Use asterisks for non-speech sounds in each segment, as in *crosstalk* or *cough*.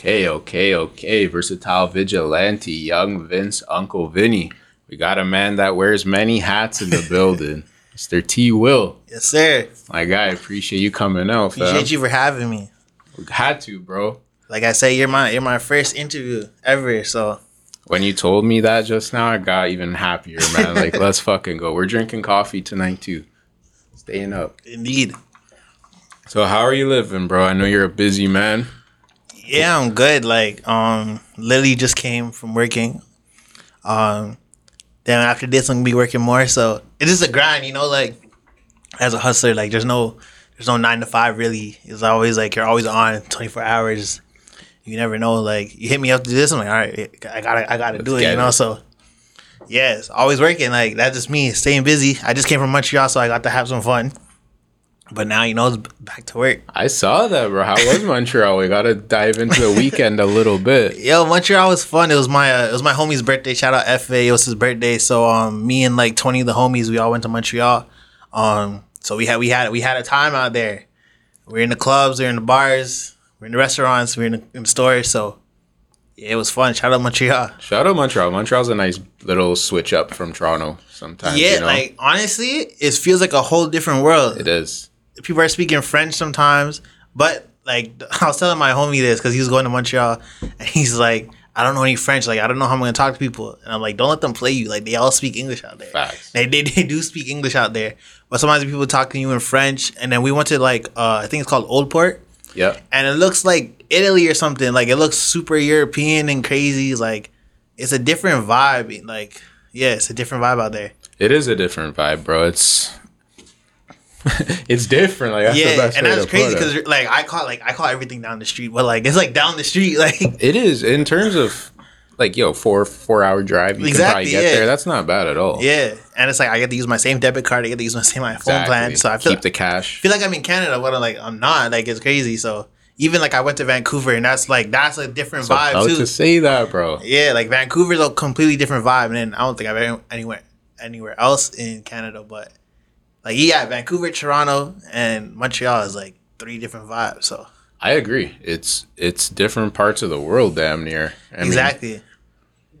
Okay, okay, okay. Versatile vigilante, young Vince, Uncle Vinny. We got a man that wears many hats in the *laughs* building. Mr. T Will. Yes, sir. My guy, appreciate you coming out, fam. Appreciate you for having me. We had to, bro. Like I say, you're my you're my first interview ever. So When you told me that just now, I got even happier, man. *laughs* like, let's fucking go. We're drinking coffee tonight too. Staying up. indeed, So how are you living, bro? I know you're a busy man. Yeah, I'm good. Like um, Lily just came from working. Um, then after this, I'm gonna be working more. So it is a grind, you know. Like as a hustler, like there's no there's no nine to five really. It's always like you're always on 24 hours. You never know. Like you hit me up to do this, I'm like, all right, I gotta I gotta do it. You know, it. so. Yes, always working. Like that's just me staying busy. I just came from Montreal, so I got to have some fun. But now you know it's back to work. I saw that, bro. How was Montreal? We gotta dive into the weekend a little bit. *laughs* Yo, Montreal was fun. It was my uh, it was my homie's birthday. Shout out FA. It was his birthday. So um me and like twenty of the homies, we all went to Montreal. Um so we had we had we had a time out there. We are in the clubs, we are in the bars, we are in the restaurants, we are in the, in the stores. So yeah, it was fun. Shout out Montreal. Shout out Montreal. Montreal's a nice little switch up from Toronto sometimes. yeah, you know? like honestly, it feels like a whole different world. it is. People are speaking French sometimes, but like *laughs* I was telling my homie this because he was going to Montreal, and he's like, I don't know any French. Like I don't know how I'm gonna talk to people, and I'm like, don't let them play you. Like they all speak English out there. Facts. They, they, they do speak English out there, but sometimes people talk to you in French. And then we went to like uh, I think it's called Old Port, Yeah. and it looks like Italy or something. Like it looks super European and crazy. Like it's a different vibe. Like yeah, it's a different vibe out there. It is a different vibe, bro. It's *laughs* it's different. Like that's the yeah, and that's crazy because like I call like I call everything down the street, but like it's like down the street, *laughs* like It is in terms of like yo four four hour drive. You can Exactly, probably get yeah. there. That's not bad at all. yeah. And it's like I get to use my same debit card, I get to use my same my phone plan, so I feel keep the cash. feel like I'm in Canada, but I'm like I'm not. Like it's crazy. So even like I went to Vancouver, and that's like that's a different So vibe too. to say that, bro. yeah, like Vancouver's a completely different vibe, and then I don't think I've been anywhere anywhere else in Canada, but like yeah, Vancouver, Toronto, and Montreal is like three different vibes. So I agree. It's it's different parts of the world, damn near. I exactly. a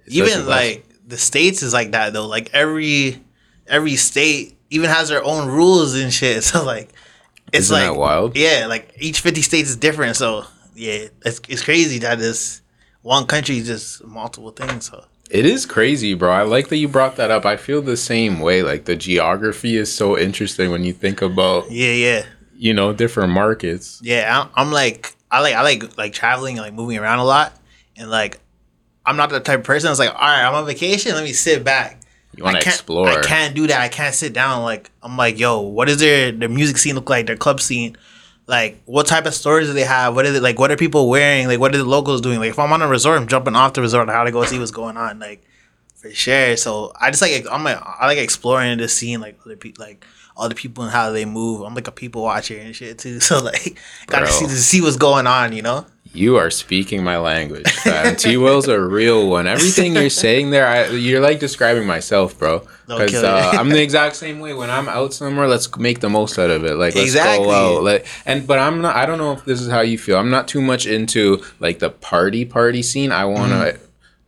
even like the states is like that though. Like every every state even has their own rules and shit. *laughs* So like it's Isn't like that wild? Yeah, like each fifty states is different. So yeah, it's it's crazy that this one country is just multiple things. So It is crazy, bro. I like that you brought that up. I feel the same way. Like the geography is so interesting when you think about, yeah, yeah, you know, different markets. yeah. I'm, I'm like I like I like like traveling and like moving around a lot, and like I'm not the type of person that's like, all right, I'm on vacation. Let me sit back. You want to explore. I can't do that. I can't sit down. Like I'm like, yo, what is their their music scene look like? Their club scene, like what type of stores do they have? What is it like? What are people wearing? Like what are the locals doing? Like if I'm on a resort, I'm jumping off the resort. I gotta go see what's going on. Like for sure. So I just like I'm like I like exploring the scene, like other people, like all the people and how they move. I'm like a people watcher and shit too. *laughs* So like gotta Bro. see to see what's going on. You know. You are speaking my language. *laughs* T Will's a real one. Everything you're saying there, I, you're like describing myself, bro. Because uh. I'm the exact same way. When I'm out somewhere, let's make the most out of it. Like let's Exactly. go out. Like, and but I'm not. I don't know if this is how you feel. I'm not too much into like the party party scene. I want to,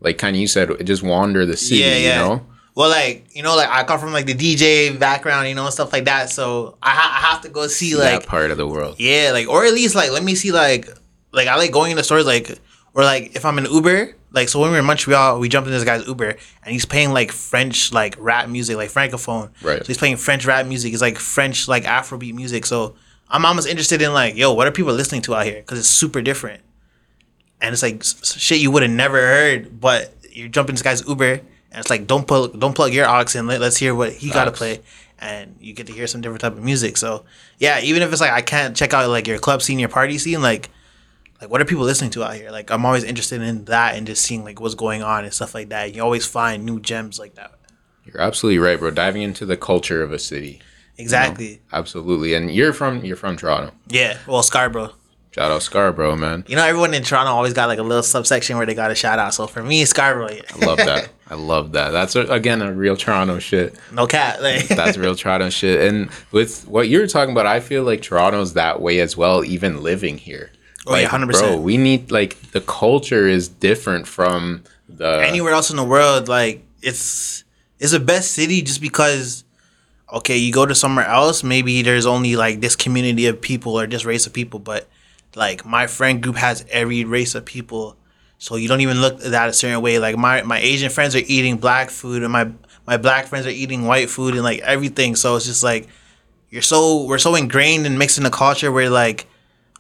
like, kind of you said, just wander the city. Mm-hmm. Yeah, yeah. You know. Well, like you know, like I come from like the DJ background, you know, and stuff like that. So I, ha- I have to go see like that part of the world. yeah, like or at least like let me see like like I like going in the stores like or like if I'm in Uber, like so when we were in Montreal, we jumped in this guy's Uber and he's playing like French like rap music, like francophone. Right. So he's playing French rap music. It's like French like Afrobeat music. So I'm almost interested in like, yo, what are people listening to out here? Because it's super different. And it's like shit you would have never heard, but you jump in this guy's Uber and it's like don't plug don't plug your aux in. Let, let's hear what he got to play, and you get to hear some different type of music. So yeah, even if it's like I can't check out like your club scene, your party scene, like like what are people listening to out here? Like I'm always interested in that and just seeing like what's going on and stuff like that. You always find new gems like that. You're absolutely right, bro. Diving into the culture of a city. Exactly. Absolutely. And you're from you're from Toronto. Yeah. Well, Scarborough. Shout out Scarborough, man. You know, everyone in Toronto always got like a little subsection where they got a shout out. So for me, Scarborough. Yeah. I love that. *laughs* I love that. That's a, again a real Toronto shit. no cat. Like, *laughs* That's real Toronto shit. And with what you're talking about, I feel like Toronto's that way as well, even living here. Oh yeah, Like, hundred Bro, percent. we need like the culture is different from the Anywhere else in the world, like it's it's the best city just because. Okay, you go to somewhere else, maybe there's only like this community of people or this race of people, but like my friend group has every race of people, so you don't even look at that a certain way. Like my my Asian friends are eating black food, and my my black friends are eating white food, and like everything. So it's just like you're so we're so ingrained and mixed in the culture where like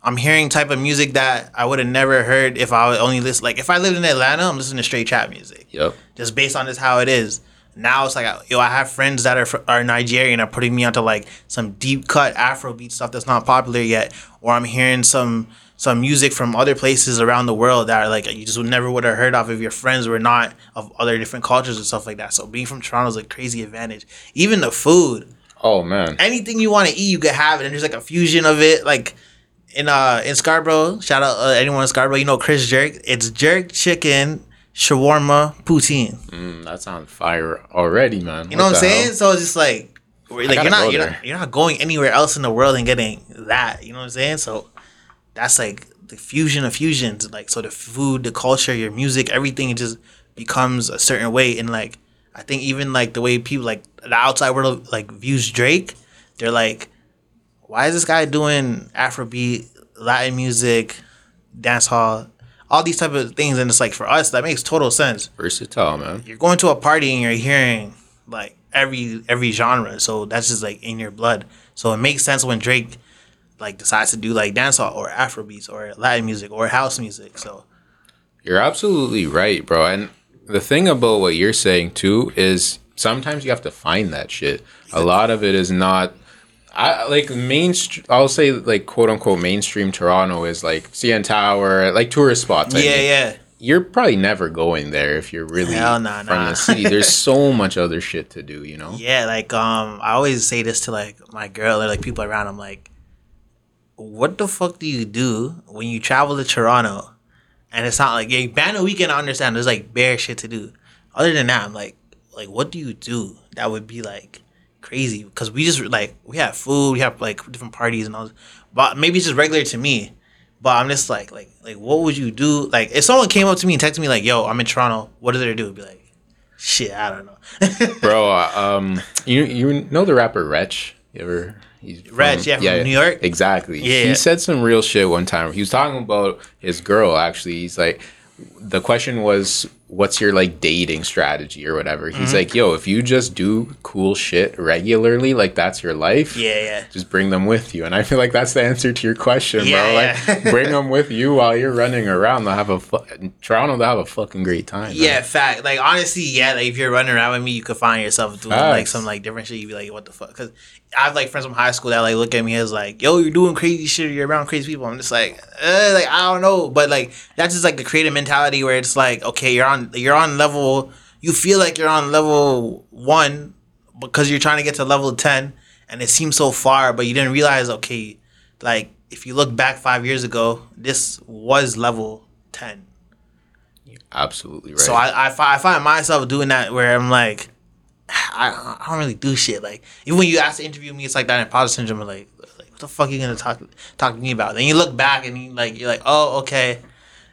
I'm hearing type of music that I would have never heard if I would only listen. Like if I lived in Atlanta, I'm listening to straight trap music, Yep. just based on this how it is. Now it's like yo, I have friends that are are Nigerian are putting me onto like some deep cut Afrobeat stuff that's not popular yet, or I'm hearing some some music from other places around the world that are like you just would never would have heard of if your friends were not of other different cultures and stuff like that. So being from Toronto is a crazy advantage. Even the food Oh man. anything you want to eat, you can have it. And there's like a fusion of it. Like in uh in Scarborough, shout out uh, anyone in Scarborough, you know Chris Jerk. It's jerk chicken, shawarma, poutine. Mm, that sounds fire already, man. You know what I'm saying? So it's just like, like you're not you're not you're not going anywhere else in the world and getting that. You know what I'm saying? So that's like the fusion of fusions. Like so, the food, the culture, your music, everything just becomes a certain way. And like I think even like the way people like the outside world like views Drake, they're like, why is this guy doing Afrobeat, Latin music, dance hall, all these type of things? And it's like for us that makes total sense Versatile, man. you're going to a party and you're hearing like every every genre so that's just like in your blood so it makes sense when drake like decides to do like dancehall or afrobeats or latin music or house music so You're absolutely right, bro. And the thing about what you're saying too is sometimes you have to find that shit. A lot of it is not. I like mainstream. I'll say like quote unquote mainstream Toronto is like CN Tower, like tourist spots. I yeah mean. yeah You're probably never going there if you're really Hell nah, from nah. the city. *laughs* There's so much other shit to do, you know. yeah like um i always say this to like my girl or like people around i'm like what the fuck do you do when you travel to toronto and it's not like yeah banner weekend i understand there's like bare shit to do other than that i'm like like what do you do that would be like crazy because we just like we have food we have like different parties and all this. but maybe it's just regular to me but i'm just like like like what would you do like if someone came up to me and texted me like yo i'm in toronto what is there to do I'd be like shit i don't know *laughs* Bro, uh, um, you you know the rapper Wretch? You ever? He's from, yeah, from New York? Exactly. Yeah. He said some real shit one time. He was talking about his girl. Actually, he's like, the question was, "What's your like dating strategy or whatever?" He's Mm-hmm. like, "Yo, if you just do cool shit regularly, like that's your life." yeah yeah Just bring them with you, and I feel like that's the answer to your question, Yeah, bro. yeah. Like, bring them with you *laughs* while you're running around. They'll have a fu- Toronto. They'll have a fucking great time. Yeah, fact. Like honestly, yeah. Like if you're running around with me, you could find yourself doing like some like different shit. You'd be like, what the fuck? Because I have like friends from high school that like look at me as like, yo, you're doing crazy shit. You're around crazy people. I'm just like, uh, like I don't know, but like that's just like the creative mentality where it's like, okay, you're on you're on level. You feel like you're on level one because you're trying to get to level ten, and it seems so far, but you didn't realize, okay, like if you look back five years ago, this was level ten. absolutely right. So I, I, I find myself doing that where I'm like, I, I don't really do shit. Like even when you ask to interview me, it's like that imposter syndrome. Like, like what the fuck are you gonna talk talk to me about? Then you look back and you like you're like, oh okay,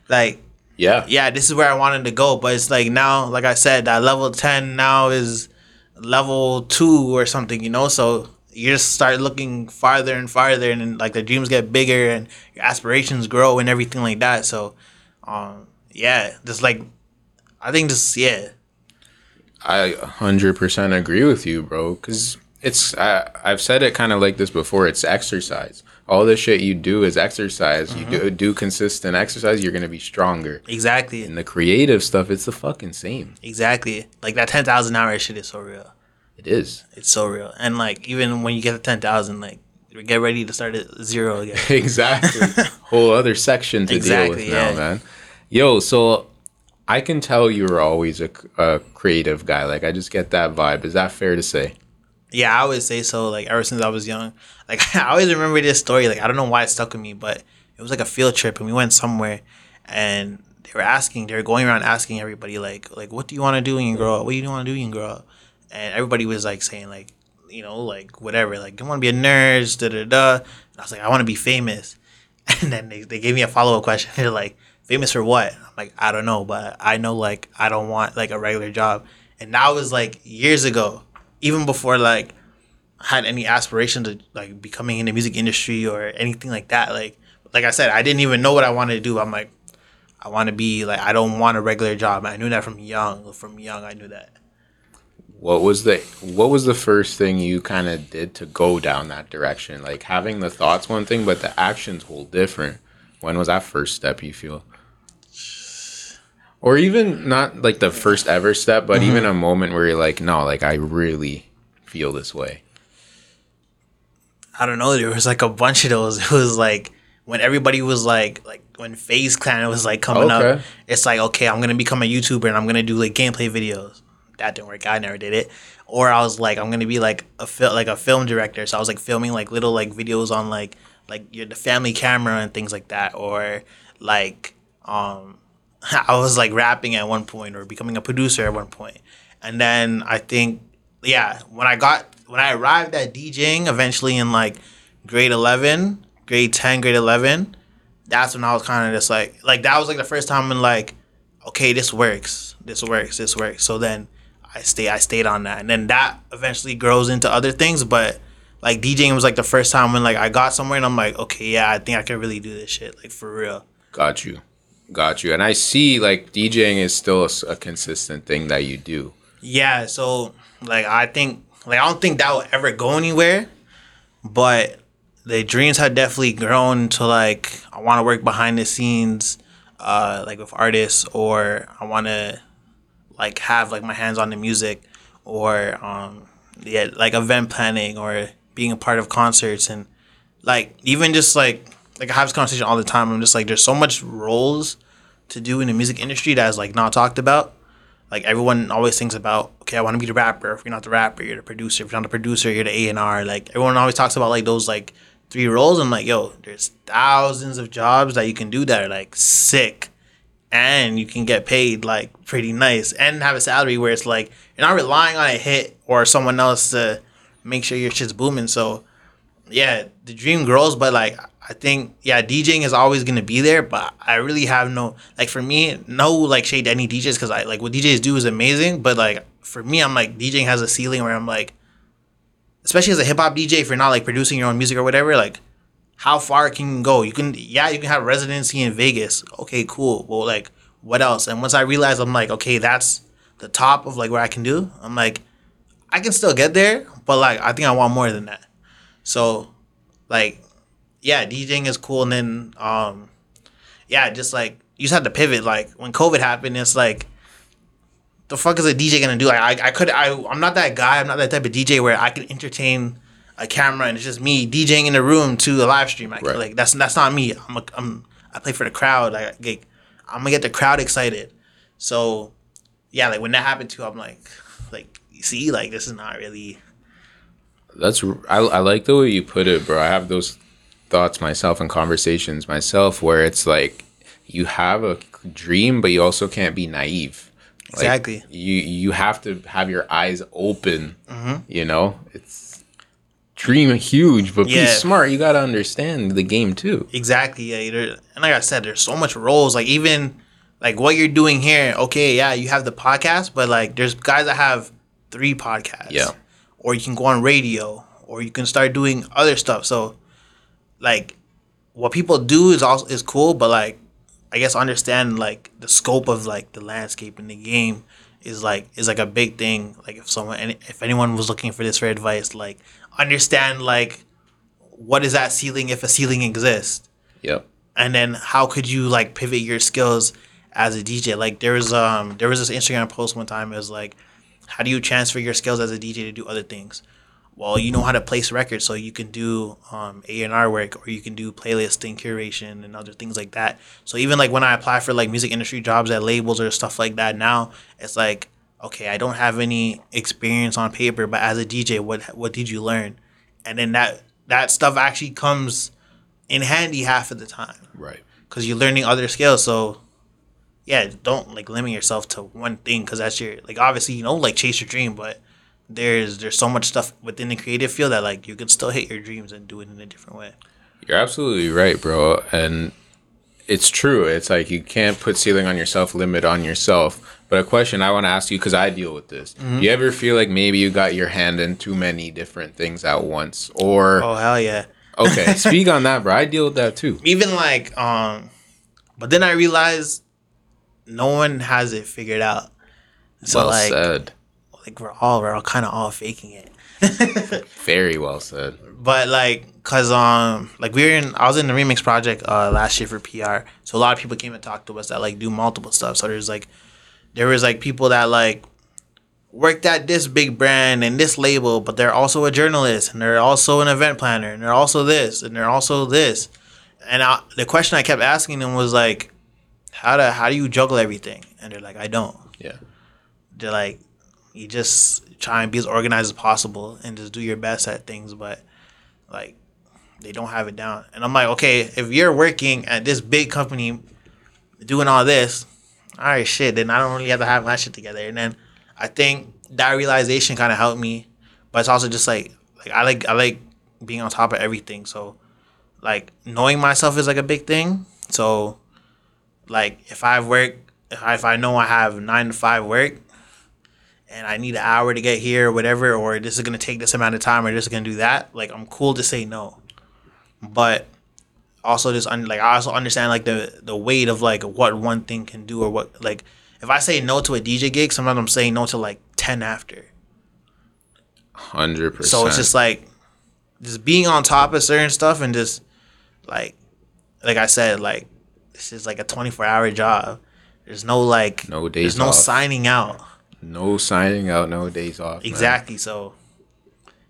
like yeah, yeah, this is where I wanted to go. But it's like now, like I said, that level ten now is level two or something, you know. So you just start looking farther and farther, and then like the dreams get bigger and your aspirations grow and everything like that. So, um, yeah, just like I think just yeah, I 100% agree with you, bro. Because it's, I, I've said it kind of like this before it's exercise. All the shit you do is exercise. You mm-hmm. do, do consistent exercise, you're going to be stronger. exactly, And the creative stuff, it's the fucking same. exactly. Like that ten thousand hour shit is so real. It is. It's so real, and like even when you get to ten thousand, like get ready to start at zero again. *laughs* exactly. Whole other section to deal Exactly, with now, yeah. man. Yo, so I can tell you were always a, a creative guy. Like, I just get that vibe. Is that fair to say? Yeah, I always say so. Like ever since I was young, like *laughs* I always remember this story. Like I don't know why it stuck with me, but it was like a field trip, and we went somewhere, and they were asking, they were going around asking everybody, like, like what do you want to do when you grow up? What do you want to do when you grow up? And everybody was like saying, like, you know, like whatever, like I want to be a nurse, da da da. And I was like, I want to be famous. *laughs* And then they, they gave me a follow up question. *laughs* They're like, famous for what? I'm like, I don't know, but I know like I don't want like a regular job. And that was like years ago, even before like I had any aspiration to like becoming in the music industry or anything like that. Like like I said, I didn't even know what I wanted to do. I'm like, I want to be like I don't want a regular job. I knew that from young. From young, I knew that. What was the what was the first thing you kind of did to go down that direction? Like having the thoughts one thing, but the actions whole different. When was that first step you feel? Or even not like the first ever step, but even a moment where you're like, no, like I really feel this way. I don't know. There was like a bunch of those. *laughs* It was like when everybody was like, like when FaZe Clan was like coming up. It's like okay, I'm gonna become a YouTuber and I'm gonna do like gameplay videos. That didn't work. I never did it. Or I was like, I'm gonna be like a fil- like a film director. So I was like filming like little like videos on like like your the family camera and things like that. Or like um, *laughs* I was like rapping at one point or becoming a producer at one point. And then I think yeah, when I got when I arrived at DJing eventually in like grade eleven, grade ten, grade eleven, that's when I was kind of just like like that was like the first time when like, okay, this works, this works, this works. So then I stay I stayed on that, and then that eventually grows into other things. But like DJing was like the first time when like I got somewhere and I'm like, okay, yeah, I think I can really do this shit like for real. Got you, got you. And I see like DJing is still a consistent thing that you do. Yeah, so like I think like I don't think that will ever go anywhere, but the dreams have definitely grown to like I want to work behind the scenes, uh, like with artists, or I want to like have like my hands on the music, or um, yeah, like event planning or being a part of concerts and like even just like like I have this conversation all the time. I'm just like there's so much roles to do in the music industry that is like not talked about. Like everyone always thinks about okay i want to be the rapper. If you're not the rapper you're the producer. If you're not the producer you're the a&r like everyone always talks about like those like three roles. I'm like yo there's thousands of jobs that you can do that are like sick. And you can get paid like pretty nice and have a salary where it's like you're not relying on a hit or someone else to make sure your shit's booming. So yeah, the dream grows, but like I think yeah, DJing is always gonna be there, but I really have no like for me no like shade any DJs because I like what DJs do is amazing, but like for me I'm like DJing has a ceiling where I'm like, especially as a hip hop DJ, if you're not like producing your own music or whatever, like how far can you go? You can yeah, you can have residency in Vegas. Okay, cool. Well, like what else? And once I realized I'm like, okay, that's the top of like where I can do. I'm like, I can still get there, but like I think I want more than that. So, like, yeah, DJing is cool, and then um, yeah, just like you just had to pivot. Like when COVID happened, it's like, the fuck is a DJ gonna do? Like, I, I could, I, I'm not that guy. I'm not that type of DJ where I can entertain a camera and it's just me DJing in the room to a live stream. I, Right. Like that's that's not me. I'm, a, I'm I play for the crowd. I get, I'm gonna get the crowd excited. So, yeah, like when that happened too, I'm like, like you see, like this is not really. That's I, I like the way you put it, bro. I have those thoughts myself and conversations myself where it's like you have a dream, but you also can't be naive. Like, Exactly. you you have to have your eyes open. Mm-hmm. You know, it's dream huge, but be smart. You got to understand the game too. Exactly. Yeah. There, and like I said, there's so much roles. Like even like what you're doing here. Okay, yeah, you have the podcast, but like there's guys that have three podcasts. Yeah. Or you can go on radio, or you can start doing other stuff. So, like, what people do is also is cool, but like, I guess understand like the scope of like the landscape in the game is like is like a big thing. Like if someone and if anyone was looking for this for advice, like understand like what is that ceiling if a ceiling exists Yep. and then how could you like pivot your skills as a DJ? Like there was um there was this Instagram post one time. It was like, how do you transfer your skills as a DJ to do other things? Well, you know how to place records, so you can do um, A and R work, or you can do playlisting, curation, and other things like that. So even like when I apply for like music industry jobs at labels or stuff like that, now it's like, okay, I don't have any experience on paper, but as a DJ, what what did you learn? And then that that stuff actually comes in handy half of the time Right. because you're learning other skills. So, yeah, don't like limit yourself to one thing because that's your like obviously you know like chase your dream, but there's there's so much stuff within the creative field that like you can still hit your dreams and do it in a different way. You're absolutely right, bro. And it's true. It's like you can't put ceiling on yourself, limit on yourself. But a question I want to ask you because I deal with this. Mm-hmm. You ever feel like maybe you got your hand in too many different things at once? Or Oh hell yeah. *laughs* okay, speak on that, bro. I deal with that too. Even like um, but then I realized no one has it figured out. So well like, said. Like we're all we're all kind of all faking it. *laughs* Very well said. but like cause um like we were in I was in the remix project uh last year for PR. So a lot of people came and talked to us that like do multiple stuff. So there's like there was like people that like worked at this big brand and this label, but they're also a journalist and they're also an event planner and they're also this and they're also this. And I, the question I kept asking them was like, how do how do you juggle everything? And they're like, I don't. Yeah. They're like, you just try and be as organized as possible and just do your best at things, but like they don't have it down. And I'm like, okay, if you're working at this big company doing all this, all right, shit, then I don't really have to have my shit together. And then I think that realization kind of helped me, but it's also just like like I like I like being on top of everything. So like knowing myself is like a big thing. So like if I work, if I, if I know I have nine to five work, and I need an hour to get here or whatever, or this is gonna take this amount of time, or this is gonna do that, like I'm cool to say no. But also just un- like I also understand like the the weight of like what one thing can do or what like if I say no to a DJ gig, sometimes I'm saying no to like ten after. Hundred percent. So it's just like just being on top of certain stuff and just like like I said, like this is like a twenty four hour job. There's no like No days There's no signing out. No signing out, no days off. man. Exactly. So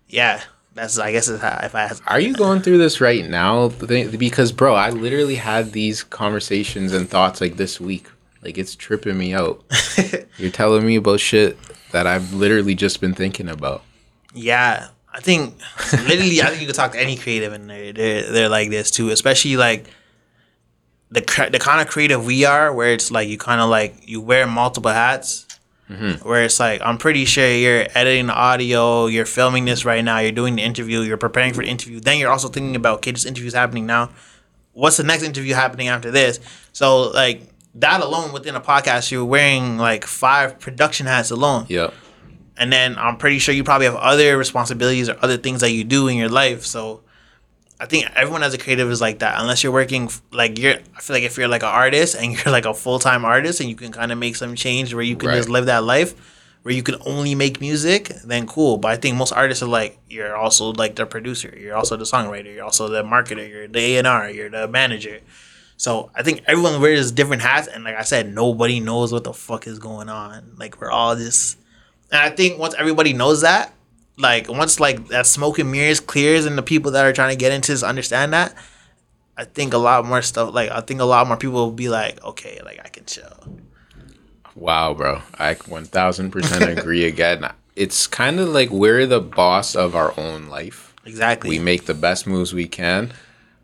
yeah, that's I guess is how, if I Are you going through this right now? Because, bro, I literally had these conversations and thoughts like this week. Like, it's tripping me out. *laughs* You're telling me about shit that I've literally just been thinking about. Yeah, I think literally, I think you could talk to any creative, and they're they're, they're like this too. Especially like the the kind of creative we are, where it's like you kind of like you wear multiple hats. Mm-hmm. Where it's like I'm pretty sure you're editing the audio, you're filming this right now, you're doing the interview, you're preparing for the interview. Then you're also thinking about okay, this interview's happening now. What's the next interview happening after this? So like that alone within a podcast, you're wearing like five production hats alone Yep. and then I'm pretty sure you probably have other responsibilities or other things that you do in your life. So I think everyone as a creative is like that. Unless you're working like you're, I feel like if you're like an artist and *laughs* you're like a full time artist and you can kind of make some change where you can just live that life, where you can only make music, then cool. But I think most artists are like you're also like the producer, you're also the songwriter, you're also the marketer, you're the A and R, you're the manager. So I think everyone wears different hats, and like I said, nobody knows what the fuck is going on. Like we're all just and I think once everybody knows that, like once like that smoke and mirrors clears and the people that are trying to get into this understand that, I think a lot more stuff like I think a lot more people will be like, okay, like I can chill. Wow, bro. I 1000% *laughs* agree again. It's kind of like we're the boss of our own life. Exactly. We make the best moves we can.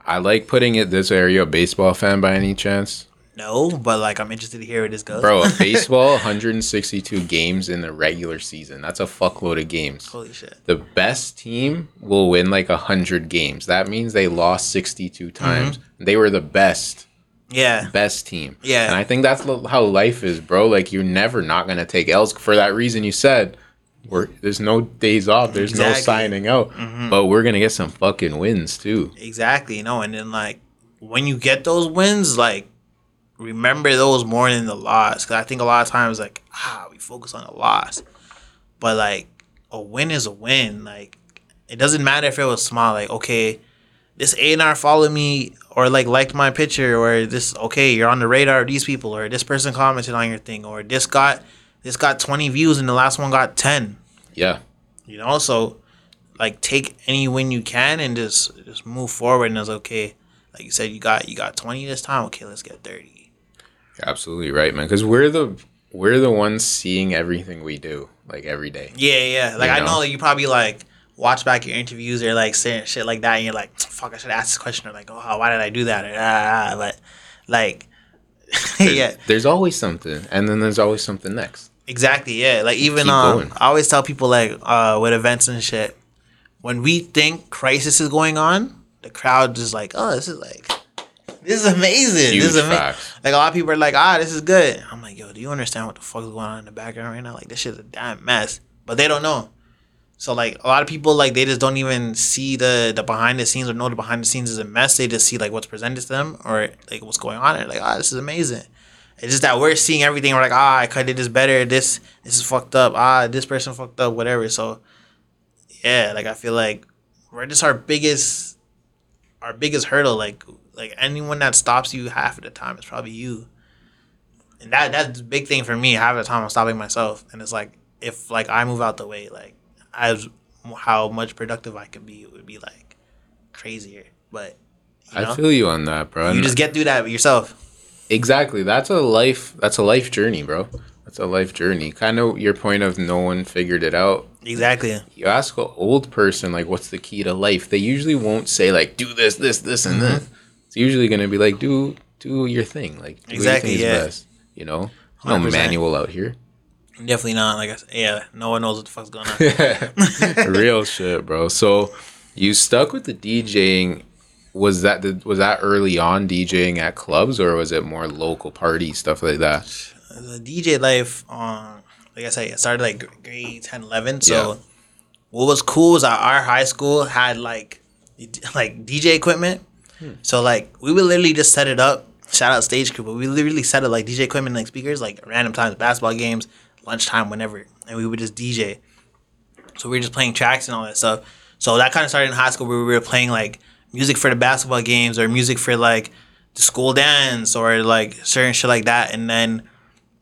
I like putting it this way. Are you a baseball fan by any chance? No, but like I'm interested to hear where this goes. Bro, a baseball, *laughs* 162 games in the regular season. That's a fuckload of games. Holy shit. The best team will win like 100 games. That means they lost 62 mm-hmm. times. They were the best, Yeah. best team. Yeah. And I think that's lo- how life is, bro. Like, you're never not going to take L's for that reason you said. We're, there's no days off. There's no Exactly. signing out. Mm-hmm. But we're going to get some fucking wins, too. Exactly. You know, and then like when you get those wins, like remember those more than the loss. Cause I think a lot of times like ah we focus on the loss, but like a win is a win. Like it doesn't matter if it was small. Like okay, this A and R followed me or like liked my picture or this okay you're on the radar of these people or this person commented on your thing or this got this got 20 views and the last one got 10 Yeah. you know so like take any win you can and just just move forward and it's okay like you said you got you got 20 this time okay let's get 30 You're absolutely right, man. Because we're the we're the ones seeing everything we do like every day. yeah yeah like You i know? know that you probably like watch back your interviews or like saying shit like that and you're like fuck i should ask this question or like oh why did i do that or ah, ah, but like *laughs* yeah There's always something, and then there's always something next. Exactly, yeah. Like even um. I always tell people like uh with events and shit, when we think crisis is going on, the crowd is like, oh, this is like, this is amazing. Huge this is amazing. Like a lot of people are like, ah, this is good. I'm like, yo, do you understand what the fuck is going on in the background right now? Like this shit's a damn mess, but they don't know. So like a lot of people like they just don't even see the the behind the scenes or know the behind the scenes is a mess. They just see like what's presented to them or like what's going on and like ah this is amazing. It's just that we're seeing everything. We're like ah I could have did this better. This this is fucked up. Ah this person fucked up. Whatever. So yeah, like I feel like we're just our biggest our biggest hurdle. Like like anyone that stops you half of the time is probably you. And that that's the big thing for me. Half of the time I'm stopping myself, and it's like if like I move out the way, like as how much productive I could be, it would be like crazier. But you know, I feel you on that, bro. you just get through that yourself. exactly. That's a life. That's a life journey, bro. That's a life journey. Kind of your point of no one figured it out. Exactly. You ask an old person like, "What's the key to life?" They usually won't say like, "Do this, this, this, and Mm-hmm. this." It's usually gonna be like, "Do do your thing." Like do Exactly, you yeah. best. You know, no 100%. manual out here. Definitely not. Like I said, yeah, no one knows what the fuck's going on. *laughs* Real shit, bro. So you stuck with the DJing. Was that the, was that early on DJing at clubs or was it more local party stuff like that? the DJ life, um, like I said, it started like grade 10, 11. So Yeah. what was cool was that our high school had like like DJ equipment. So like we would literally just set it up. Shout out stage crew, but we literally set it like DJ equipment like speakers, like random times, basketball games, lunchtime, whenever, and we would just DJ. So we were just playing tracks and all that stuff. So that kind of started in high school where we were playing like music for the basketball games or music for like the school dance or like certain shit like that. And then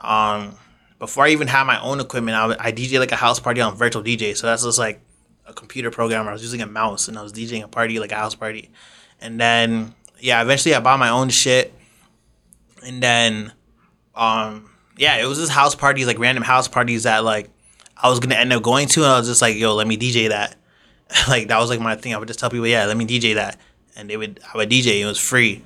um, before I even had my own equipment, I, I DJ like a house party on virtual DJ. So that's just like a computer program. I was using a mouse and I was DJing a party like a house party. And then yeah, eventually I bought my own shit. And then um yeah, it was just house parties, like random house parties that like I was gonna end up going to, and I was just like, yo, let me DJ that. *laughs* like that was like my thing. I would just tell people, yeah, let me DJ that, and they would I would DJ. It was free.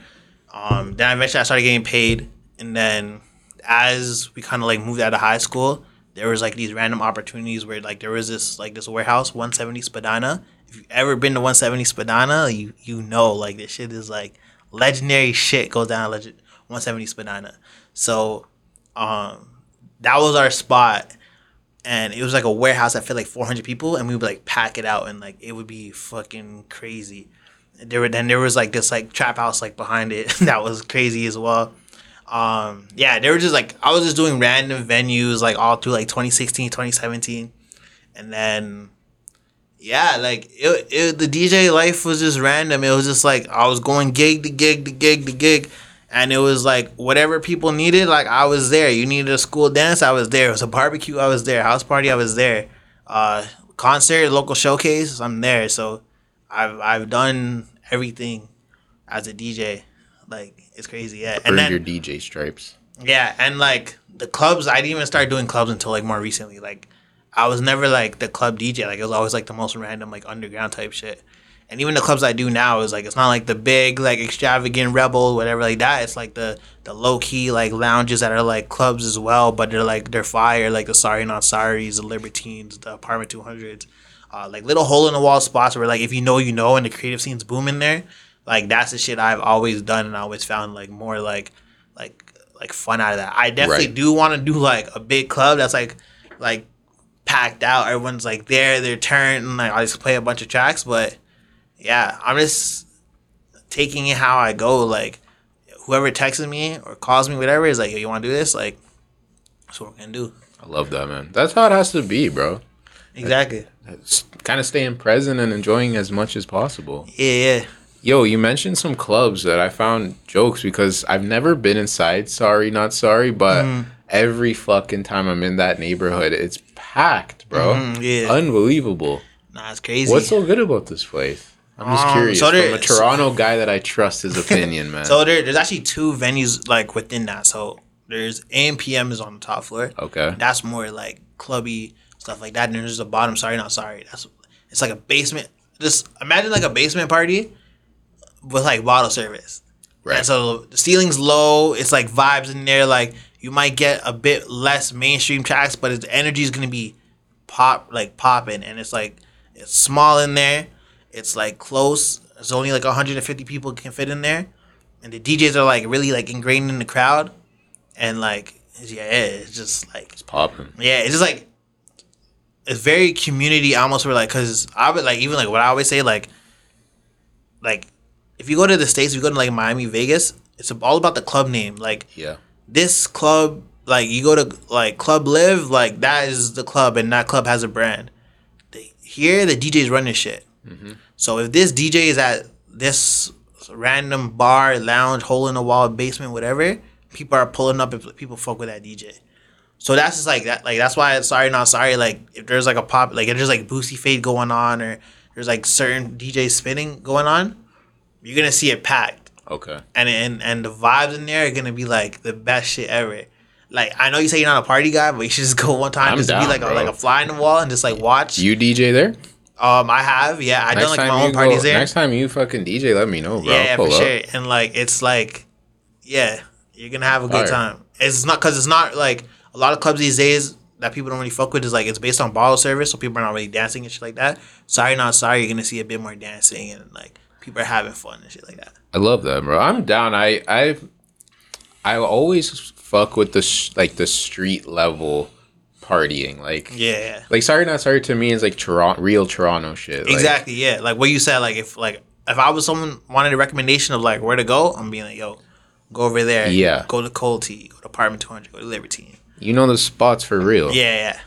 Um, then eventually I started getting paid, and then as we kind of like moved out of high school, there was like these random opportunities where like there was this like this warehouse, 170 Spadina. If you've ever been to 170 Spadina, you you know like this shit is like legendary shit goes down legend 170 Spadina. So um that was our spot and it was like a warehouse that fit like 400 people and we would like pack it out and like it would be fucking crazy there were then there was like this like trap house like behind it *laughs* that was crazy as well um yeah they were just like i was just doing random venues like all through like 2016 2017 and then yeah like it, it the dj life was just random. It was just like i was going gig to gig to gig to gig and it was like whatever people needed like i was there. You needed a school dance i was there. It was a barbecue i was there. House party i was there. Uh concert local showcase i'm there. So i've i've done everything as a dj like it's crazy yeah. And then your DJ stripes. yeah, and like the clubs, I didn't even start doing clubs until like more recently. Like, I was never like the club DJ. Like, it was always like the most random, like underground type shit. And even the clubs I do now is like it's not like the big, like extravagant rebel, whatever like that. It's like the the low key like lounges that are like clubs as well, but they're like they're fire, like the Sorry Not Sorries, the Libertines, the Apartment Two Hundreds, uh, like little hole in the wall spots where like if you know you know and the creative scene's booming there. Like that's the shit I've always done and I always found like more like like like fun out of that. I definitely Right. do want to do like a big club that's like like packed out. Everyone's like there, their turn, and like I just play a bunch of tracks. But yeah, I'm just taking it how I go. Like whoever texts me or calls me, whatever, is like, Yo, you want to do this? Like that's what we're gonna do. I love that, man. That's how it has to be, bro. Exactly. Kind of staying present and enjoying as much as possible. Yeah, yeah. Yo, you mentioned some clubs that I found jokes because I've never been inside. Sorry, not sorry, but Mm. every fucking time I'm in that neighborhood, it's packed, bro. Mhm, yeah. Unbelievable. Nah, it's crazy. What's so good about this place? I'm just Um, curious. so there- From a Toronto guy that I trust his opinion, *laughs* man. so there, there's actually two venues like within that. So there's AM PM is on the top floor. okay. That's more like clubby stuff like that. And there's a bottom. Sorry, not sorry. That's it's like a basement. Just imagine like a basement party with like bottle service. Right. And so the ceiling's low. It's like vibes in there. Like you might get a bit less mainstream tracks, but its energy is gonna be pop like popping, and it's like it's small in there. It's like close. there's only like 150 people can fit in there, and the DJs are like really like ingrained in the crowd, and like yeah, it's just like It's popping. yeah, it's just like it's very community almost. Where like, cause I would like even like what I always say like, like if you go to the states, if you go to like Miami, Vegas, it's all about the club name. Like Yeah. This club, like you go to like Club LIV, like that is the club, and that club has a brand. They, here, the DJ's running shit. Mm-hmm. So if this DJ is at this random bar, lounge, hole in the wall, basement, whatever, people are pulling up if people fuck with that DJ. So that's just like that. Like that's why sorry not sorry. Like if there's like a pop, like if there's like Boosie Fade going on, or there's like certain DJ spinning going on, you're gonna see it packed Okay. and and and the vibes in there are gonna be like the best shit ever. Like I know you say you're not a party guy, but you should just go one time I'm just down, be like a, like a fly in the wall and just like watch. You DJ there? Um, I have yeah, I done like my own parties go, there. Next time you fucking DJ, let me know, bro. yeah, Pull for up. sure. And like it's like, yeah, you're gonna have a good time. It's not because it's not like a lot of clubs these days that people don't really fuck with is like it's based on bottle service, so people are not really dancing and shit like that. Sorry, not sorry. You're gonna see a bit more dancing and like people are having fun and shit like that. I love that, bro. I'm down. I I I always fuck with the sh- like the street level partying. Like Yeah. like sorry not sorry to me is like Toronto, real Toronto shit. Like, Exactly, yeah. Like what you said, like if like if I was someone wanted a recommendation of like where to go, I'm being like, yo, go over there. Yeah. Go to Cold Tea, go to Apartment 200, go to Libertine. You know the spots for real. Yeah, yeah.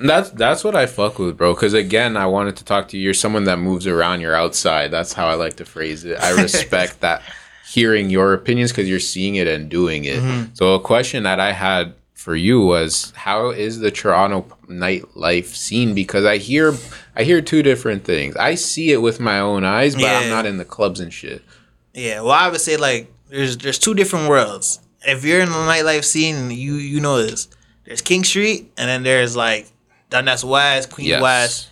That's that's what I fuck with, bro. Because again, I wanted to talk to you. You're someone that moves around. You're outside. That's how I like to phrase it. I *laughs* respect that hearing your opinions because you're seeing it and doing it. Mm-hmm. So a question that I had for you was, how is the Toronto nightlife scene? Because I hear I hear two different things. I see it with my own eyes, but I'm not in the clubs and shit. Yeah. Well, I would say like there's there's two different worlds. If you're in the nightlife scene, you you know this. There's King Street, and then there's like Dundas West, Queen Yes. West,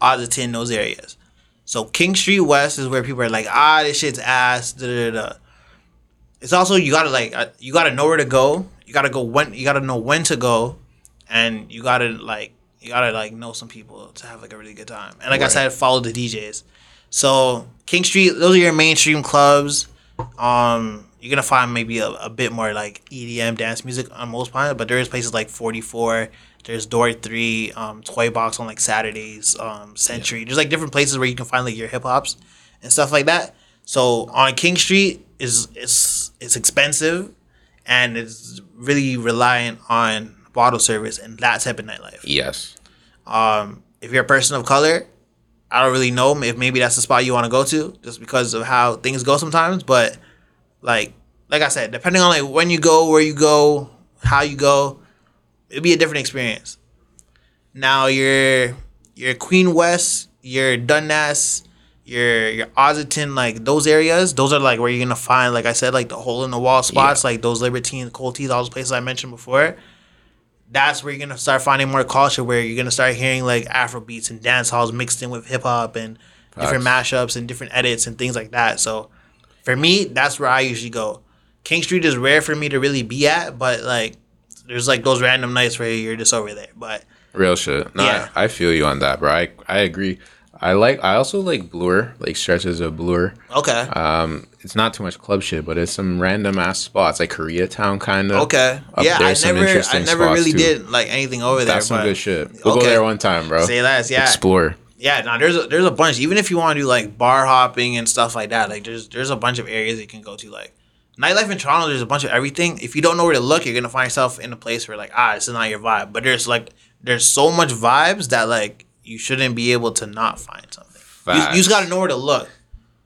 Ossington, those areas. So King Street West is where people are like, ah, this shit's ass. Da, da, da. It's also you gotta like uh, you gotta know where to go. You gotta go when you gotta know when to go, and you gotta like you gotta like know some people to have like a really good time. And like I said, follow the DJs. So King Street, those are your mainstream clubs. Um, you're gonna find maybe a, a bit more like EDM dance music on most planet, but there is places like 44. There's Door Three, um, Toy Box on like Saturdays, um, Century. There's like different places where you can find like your hip hops and stuff like that. So on King Street is it's it's expensive, and it's really reliant on bottle service and that type of nightlife. Yes. Um, if you're a person of color, I don't really know if maybe that's the spot you want to go to, just because of how things go sometimes. But like, like I said, depending on like when you go, where you go, how you go, it'd be a different experience. Now you're you're Queen West, you're Dundas, you're you're Ossington, like those areas. Those are like where you're gonna find, like I said, like the hole in the wall spots, like those Libertines, Cold Teas, all those places I mentioned before that's where you're gonna start finding more culture where you're gonna start hearing like Afro beats and dance halls mixed in with hip hop and different mashups and different edits and things like that. So for me, that's where I usually go. King Street is rare for me to really be at, but like there's like those random nights where you're just over there. But Real shit. No, Yeah. I, I feel you on that, bro. I, I agree. I like. I also like Bloor, like stretches of Bloor. okay, Um, it's not too much club shit, but it's some random ass spots like Koreatown kind of. okay, Up yeah. I never, I never really too. did like anything over there. That's some good shit. We'll go there one time, bro. Say less, yeah. Explore. Yeah, no, there's a, there's a bunch. Even if you want to do like bar hopping and stuff like that, like there's there's a bunch of areas you can go to. Like nightlife in Toronto, there's a bunch of everything. If you don't know where to look, you're gonna find yourself in a place where like ah, this is not your vibe. But there's like there's so much vibes that like you shouldn't be able to not find something. You, you just gotta know where to look.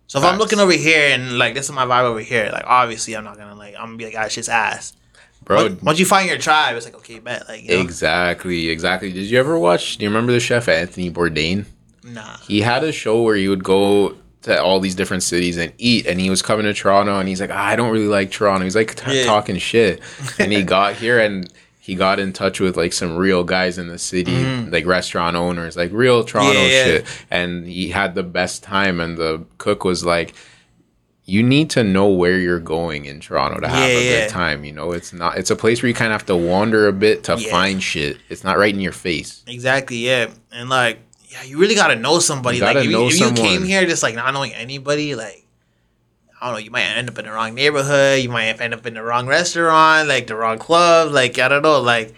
So if I'm looking over here and like this is my vibe over here, like obviously I'm not gonna like I'm gonna be like ah, shit's ass. bro. Once, once you find your tribe, it's like okay, bet like you know, Exactly, exactly. Did you ever watch? Do you remember the chef Anthony Bourdain? nah. He had a show where he would go to all these different cities and eat, and he was coming to Toronto, and he's like, "Ah, I don't really like Toronto. He's like t- Yeah. talking shit, *laughs* and he got here and he got in touch with like some real guys in the city, like restaurant owners, like real Toronto. Yeah, yeah. shit, and he had the best time. And the cook was like. You need to know where you're going in Toronto to have Yeah, a good time. You know, it's not. It's a place where you kind of have to wander a bit to find shit. It's not right in your face. Exactly, yeah. And like yeah, you really gotta know somebody. You Like gotta if, you, if you came here just like not knowing anybody, like I don't know, you might end up in the wrong neighborhood. You might end up in the wrong restaurant, like the wrong club. Like I don't know, like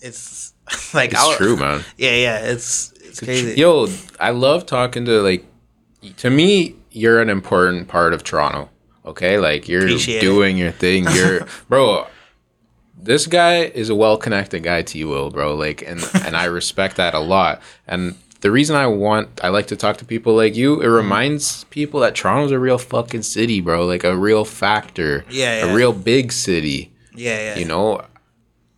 it's *laughs* like It's I- true, man. *laughs* Yeah, yeah, it's it's crazy. Yo, I love talking to like. To me, you're an important part of Toronto. Okay, like you're Appreciate it. doing your thing. *laughs* You're, bro. This guy is a well-connected guy to you, Will, bro. Like, and and I respect that a lot. And the reason I want, I like to talk to people like you. It mm-hmm. reminds people that Toronto's a real fucking city, bro. Like a real factor. Yeah, yeah. A real big city. yeah, yeah. You know,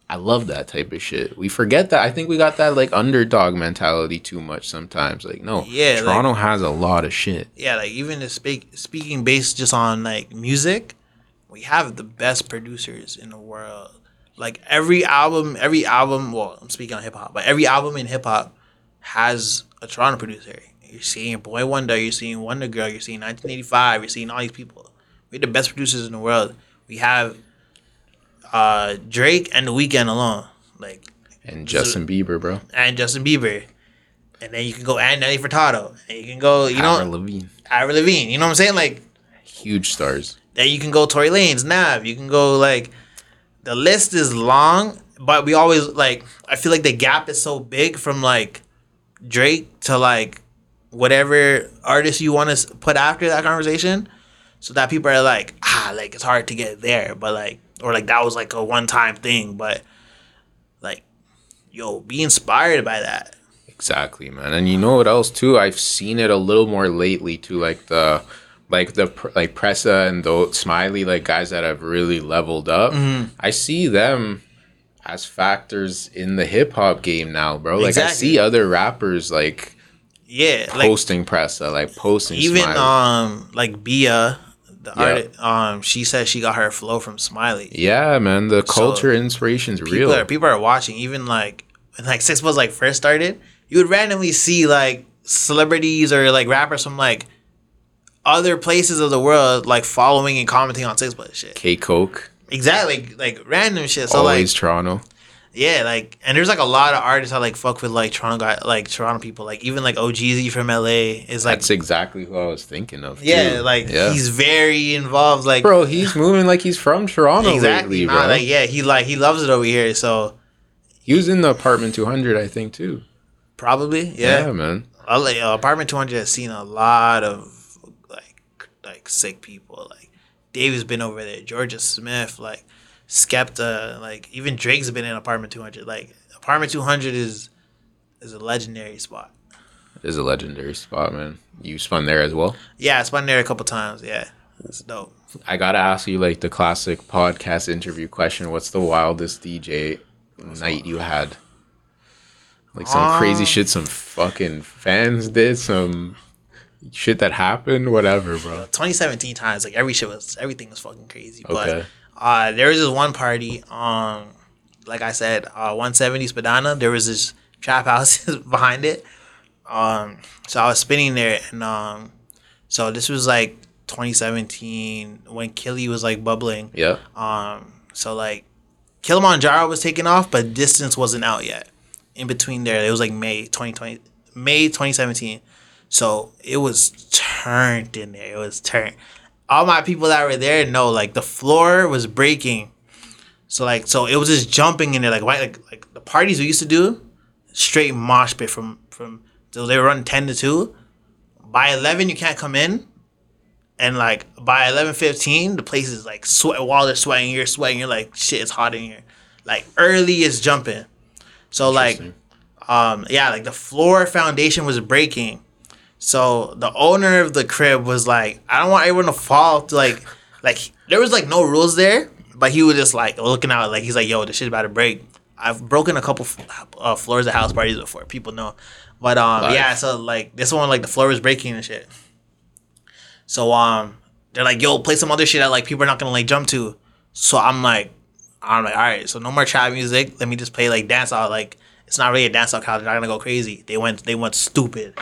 I love that type of shit. We forget that. I think we got that like underdog mentality too much sometimes. Like, no, Yeah, like- Toronto has a lot of shit. yeah, like even to speak speaking based just on like music, we have the best producers in the world. Like every album, every album. Well, I'm speaking on hip hop, but every album in hip hop has a Toronto producer. You're seeing Boi-1da, you're seeing WondaGurl, you're seeing 1985, you're seeing all these people. We're the best producers in the world. We have uh, Drake and The Weeknd alone, like And Justin Bieber, bro. and Justin Bieber. And then you can go and Nelly Furtado. And you can go, you know, Avril Lavigne. Avril Lavigne. You know what I'm saying? Like Huge stars. then you can go Tory Lanez, Nav. You can go like the list is long, but we always like I feel like the gap is so big from like Drake to like whatever artist you want to put after that conversation, so that people are like ah like it's hard to get there, but like or like that was like a one time thing, but like yo be inspired by that. Exactly, man. And you know what else too? I've seen it a little more lately too, like the like the like Pressa and the Smiley, like guys that have really leveled up. Mm-hmm. I see them as factors in the hip hop game now, bro. Like I see other rappers like Yeah, like posting Pressa, like posting even Smiley. um like Bia, the Yeah. artist, um she said she got her flow from Smiley. yeah, man. The culture inspiration's people real. are people are watching. Even like when like Six was like first started, you would randomly see like celebrities or like rappers from like other places of the world like following and commenting on Six Plus shit. K Coke, Exactly, like random shit. So always like Toronto. yeah, like and there's like a lot of artists I like fuck with like Toronto guy like Toronto people. Like even like OGZ from LA is like That's exactly who I was thinking of. yeah, too. like yeah. he's very involved. Like bro, he's moving like he's from Toronto exactly, lately, nah, bro. like yeah, he like he loves it over here. So He was in the apartment 200, I think, too. probably Yeah, yeah. man. I like, uh, apartment 200 has seen a lot of like like sick people like david's been over there Jorja Smith like skepta like even drake's been in apartment 200 like apartment 200 is is a legendary spot It is a legendary spot, man. You spun there as well. yeah i spun there a couple times yeah it's dope I gotta ask you like the classic podcast interview question. What's the wildest DJ night you had? Like some crazy Um, shit some fucking fans did, some shit that happened, whatever, bro. *laughs* 2017 times like every shit was everything was fucking crazy. But uh there was this one party um like i said uh 170 Spadina. There was this trap *laughs* house *laughs* behind it. Um so i was spinning there and um so this was like 2017 when killy was like bubbling. Yeah. um so like Killamanjaro was taking off but distance wasn't out yet. In between there it was like may 2020 may 2017 so it was turned in there. It was turned. All my people that were there know like the floor was breaking. So like so it was just jumping in there like right like like the parties we used to do straight mosh pit from from so they were running 10 to 2 by 11 you can't come in. And like by 11 15 the place is like sweat while they're sweating you're sweating you're like shit it's hot in here. Like early is jumping. So like um yeah like the floor foundation was breaking so the owner of the crib was like i don't want everyone to fall to like like there was like no rules there but he was just like looking out like he's like yo this shit about to break i've broken a couple f- uh, floors at house parties before people know but um Live. yeah so like this one like the floor was breaking and shit so um, they're like, "Yo, play some other shit that like people are not gonna like jump to." So I'm like, I'm like, all right, so no more trap music. Let me just play like dance out. Like it's not really a dance out crowd. They're not gonna go crazy. They went, they went stupid.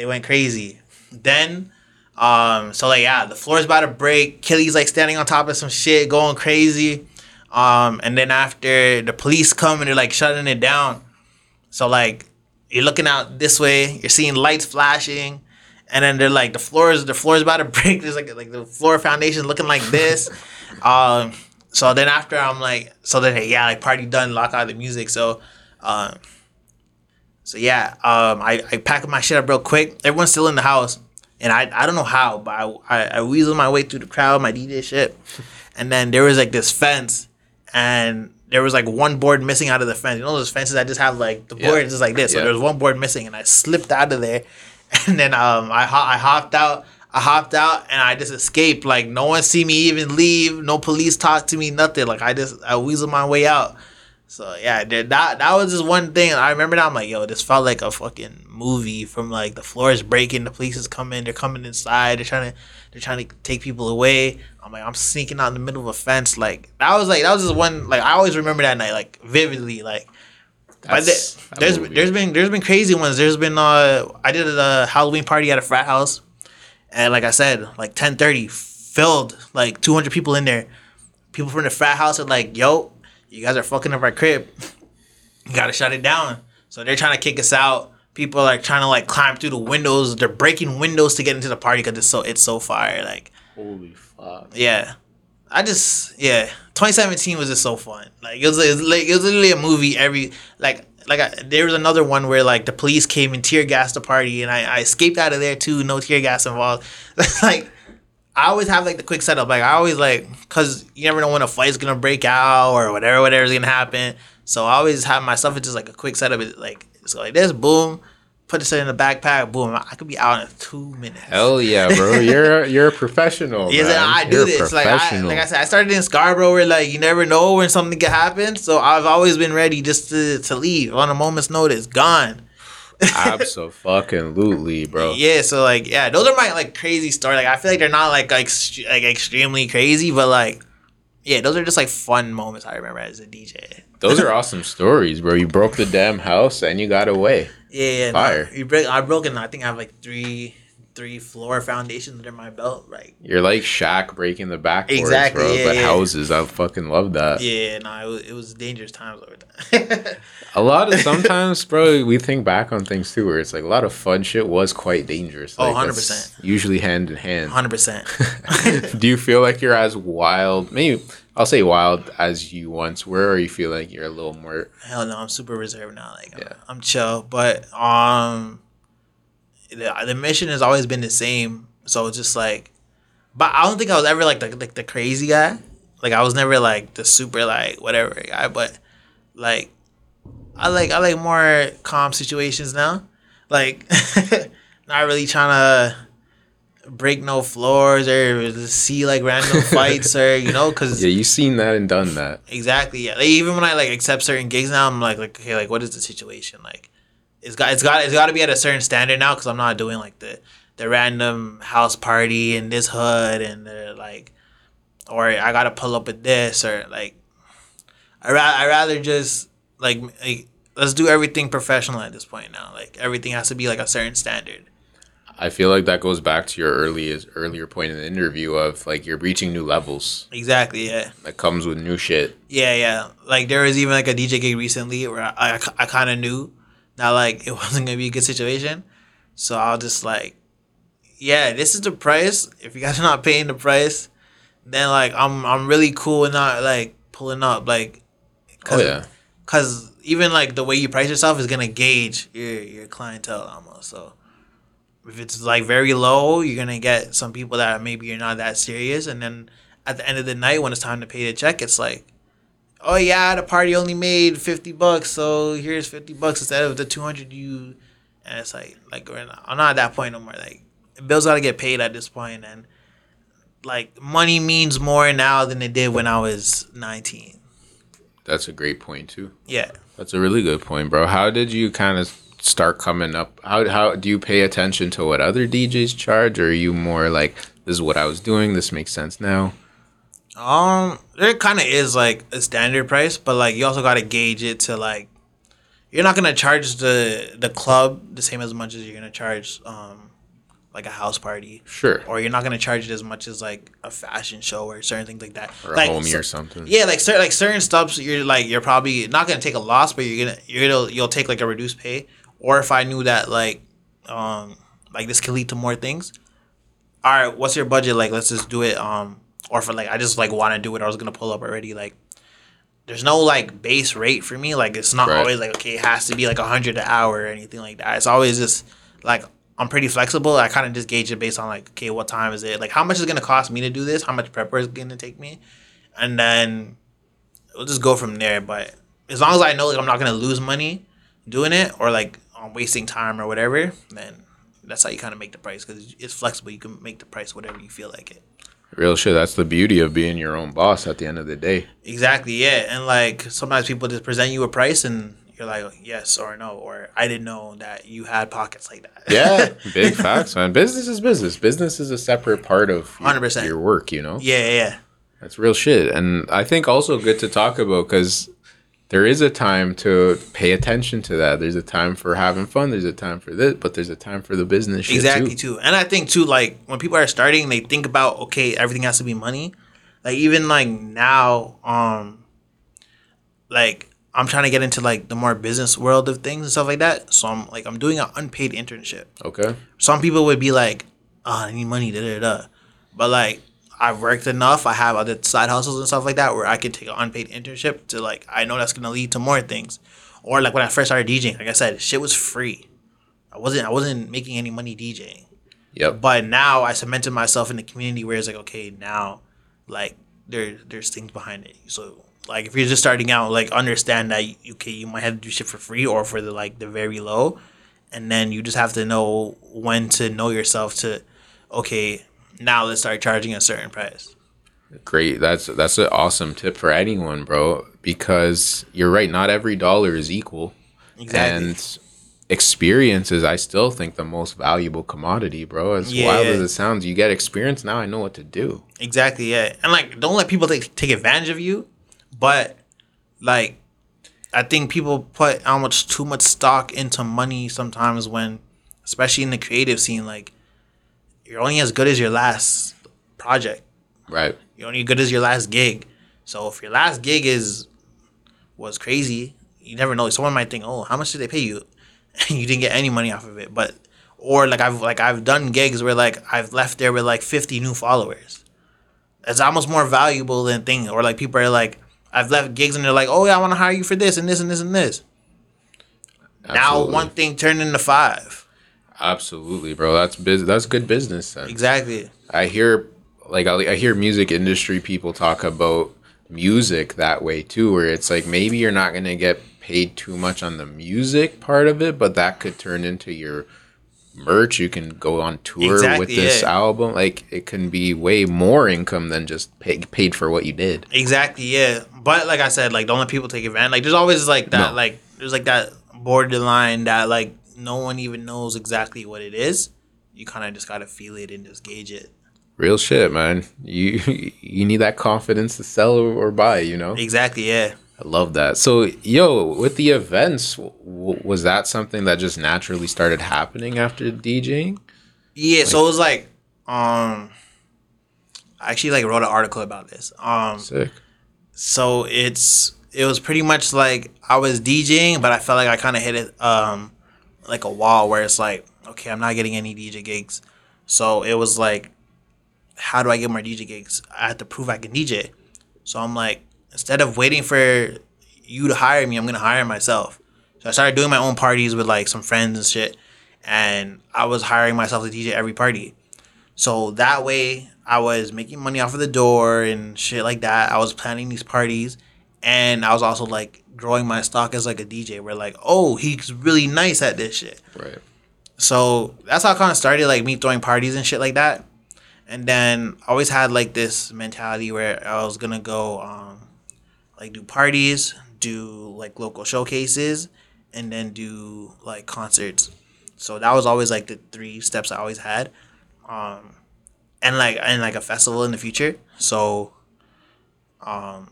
They went crazy. Then, um, so like yeah, the floor's about to break. Killy's like standing on top of some shit, going crazy. Um, and then after the police come and they're like shutting it down. So like you're looking out this way, you're seeing lights flashing, and then they're like the floors the floor's about to *laughs* break. There's like like the floor foundation looking like this. *laughs* um, so then after I'm like, so then yeah, like party done, lock out the music. So, um, so yeah, um, I I pack up my shit up real quick. Everyone's still in the house, and I I don't know how, but I I, I weasel my way through the crowd, my DJ shit, *laughs* and then there was like this fence, and there was like one board missing out of the fence. You know those fences that just have like the board Yeah. is just like this. So Yeah. there was one board missing, and I slipped out of there, *laughs* and then um I ho- I hopped out. I hopped out and I just escaped. Like no one see me even leave. No police talk to me. Nothing. Like I just I weaseled my way out. So yeah, dude, that that was just one thing. I remember that I'm like, yo, this felt like a fucking movie. From like the floor is breaking, the police is coming, they're coming inside, they're trying to they're trying to take people away. I'm like, I'm sneaking out in the middle of a fence. Like that was like that was just one. Like I always remember that night, like vividly. Like but That's there- that there's movie. there's been there's been crazy ones. There's been uh I did a Halloween party at a frat house, and like I said, like ten thirty filled, like two hundred people in there. People from the frat house are like, "Yo, you guys are fucking up our crib. You gotta shut it down." So they're trying to kick us out. People are like trying to like climb through the windows. They're breaking windows to get into the party because it's so it's so fire. Like Holy fuck. yeah. I just yeah, 2017 was just so fun. Like it was, it was like it was literally a movie. Every like like I, there was another one where like the police came and tear gassed the party, and I, I escaped out of there too. No tear gas involved. *laughs* like I always have like the quick setup. Like I always like because you never know when a fight's gonna break out or whatever whatever's gonna happen. So I always have my stuff. It's just like a quick setup. It's like it's like this. Boom. Put this in the backpack. Boom. I could be out in two minutes. Hell yeah, bro. *laughs* You're you're a professional. Yes, man. I do You're this. Like I, like I said, I started in Scarborough where like you never know when something could happen. So I've always been ready just to, to leave on a moment's notice. Gone. Absolutely, bro. Yeah. So like yeah, those are my like crazy stories. Like I feel like they're not like like ext- like extremely crazy, but like yeah, those are just like fun moments I remember as a DJ. Those are *laughs* awesome stories, bro. You broke the damn house and you got away. Yeah, yeah. Fire. No, you break. I broken. I think I have like three three floor foundations under my belt. Like You're like Shaq breaking the backboards, Exactly, bro. yeah, but yeah. houses, I fucking love that. yeah, no, it was, it was dangerous times over there. *laughs* A lot of sometimes, *laughs* bro, we think back on things too, where it's like a lot of fun shit was quite dangerous. Oh, 100%. Usually hand in hand. Hundred percent. *laughs* Do you feel like you're as wild? Maybe I'll say wild as you once were, or you feel like you're a little more. Hell no, I'm super reserved now. Like Yeah. I'm, I'm chill, but um, the, the mission has always been the same. So it's just like, but I don't think I was ever like the like the crazy guy. Like I was never like the super like whatever guy. But like, I like I like more calm situations now. Like, *laughs* not really trying to break no floors or see like random *laughs* fights or you know because Yeah, you've seen that and done that. Exactly. Yeah. Like, even when I like accept certain gigs now, I'm like, like, okay, like, what is the situation? Like, it's got, it's got, it's got to be at a certain standard now because I'm not doing like the, the random house party in this hood and the, like, or I gotta pull up with this or like, I ra- I rather just like, like, let's do everything professional at this point now. Like, everything has to be like a certain standard. I feel like that goes back to your earliest earlier point in the interview of like you're reaching new levels Exactly. Yeah. that comes with new shit. Yeah, yeah. Like there was even like a DJ gig recently where I, I, I kind of knew that like it *laughs* wasn't gonna be a good situation, so I'll just like, yeah, this is the price. If you guys are not paying the price, then like I'm I'm really cool with not like pulling up like, Oh cause, yeah, cause even like the way you price yourself is gonna gauge your your clientele almost. So if it's like very low, you're gonna get some people that maybe you're not that serious, and then at the end of the night when it's time to pay the check, it's like, oh yeah, the party only made fifty bucks, so here's fifty bucks instead of the two hundred you, and it's like like we're not, I'm not at that point no more. Like bills gotta get paid at this point, and like money means more now than it did when I was nineteen. that's a great point too. Yeah. That's a really good point, bro. How did you kind of start coming up? How how do you pay attention to what other DJs charge, or are you more like this is what I was doing, this makes sense now? Um, there kind of is like a standard price, but like you also gotta gauge it to like, you're not gonna charge the the club the same as much as you're gonna charge um, like a house party, Sure, or you're not gonna charge it as much as like a fashion show or certain things like that. or a like, homie so- or something. yeah, like certain like certain stuffs, you're like you're probably not gonna take a loss, but you're gonna you're gonna you'll take like a reduced pay. or if I knew that like um like this could lead to more things. All right, what's your budget? Like, let's just do it. Um, or for like I just like want to do it. I was gonna pull up already. Like, there's no like base rate for me. Like, it's not Right. always like okay, it has to be like a hundred an hour or anything like that. It's always just like I'm pretty flexible. I kind of just gauge it based on like okay, what time is it? Like, how much is it gonna cost me to do this? How much prep work is gonna take me? And then we'll just go from there. But as long as I know like I'm not gonna lose money doing it or like I'm wasting time or whatever, then that's how you kind of make the price because it's flexible. You can make the price whatever you feel like it. Real shit. That's the beauty of being your own boss at the end of the day. Exactly, yeah. And like sometimes people just present you a price and you're like yes or no or I didn't know that you had pockets like that. Yeah, *laughs* big facts, man. Business is business. Business is a separate part of your, 100%. your work, you know? yeah, yeah. That's real shit. And I think also good to talk about because there is a time to pay attention to that. There's a time for having fun. There's a time for this, but there's a time for the business shit exactly too. too. And I think too, like when people are starting, they think about okay, everything has to be money. Like even like now, um, like I'm trying to get into like the more business world of things and stuff like that. So I'm like I'm doing an unpaid internship. Okay. Some people would be like, "Oh, I need money," da da da. But like I've worked enough. I have other side hustles and stuff like that where I could take an unpaid internship to like I know that's gonna lead to more things. Or like when I first started DJing, like I said, shit was free. I wasn't I wasn't making any money DJing. Yep. But now I cemented myself in the community where it's like, okay, now like there there's things behind it. So like if you're just starting out, like understand that you, okay, you might have to do shit for free or for the like the very low. And then you just have to know when to know yourself to okay, now let's start charging a certain price. Great. That's that's an awesome tip for anyone, bro. Because you're right. Not every dollar is equal. Exactly. And experience is, I still think, the most valuable commodity, bro. As Yeah. wild as it sounds, you get experience. Now I know what to do. Exactly, yeah. And like don't let people take take advantage of you, but like I think people put how much too much stock into money sometimes when especially in the creative scene, like you're only as good as your last project. Right. You're only good as your last gig. So if your last gig is was crazy, you never know. Someone might think, "Oh, how much did they pay you?" And *laughs* you didn't get any money off of it. But or like I've like I've done gigs where like I've left there with like 50 new followers. It's almost more valuable than thing. Or like people are like, I've left gigs and they're like, "Oh yeah, I want to hire you for this and this and this and this." Absolutely. Now one thing turned into five. Absolutely, bro. That's biz- That's good business. Then. Exactly. I hear like I, I hear music industry people talk about music that way too, where it's like maybe you're not gonna get paid too much on the music part of it, but that could turn into your merch. You can go on tour with this yeah. album. Like it can be way more income than just pay, paid for what you did. Exactly, yeah. But like I said, like don't let people take advantage. Like there's always like that, No. like there's like that borderline that like no one even knows exactly what it is. You kind of just gotta feel it and just gauge it. Real shit, man. You *laughs* you need that confidence to sell or, buy. You know. Exactly, yeah. I love that. So, yo, with the events, w- was that something that just naturally started happening after DJing? Yeah, so it was like, um, I actually like wrote an article about this. Um, Sick. so it's it was pretty much like I was DJing, but I felt like I kind of hit it um like a wall where it's like, okay, I'm not getting any DJ gigs. So it was like, how do I get more DJ gigs? I have to prove I can DJ. So I'm like, instead of waiting for you to hire me, I'm gonna hire myself. So I started doing my own parties with like some friends and shit, and I was hiring myself to DJ every party. So that way, I was making money off of the door and shit like that. I was planning these parties, and I was also like growing my stock as like a DJ. Where like, oh, he's really nice at this shit. Right. So that's how I kind of started, like me throwing parties and shit like that. And then I always had like this mentality where I was gonna go, um, like do parties, do like local showcases, and then do like concerts. So that was always like the three steps I always had, um, and like and like a festival in the future. So, um,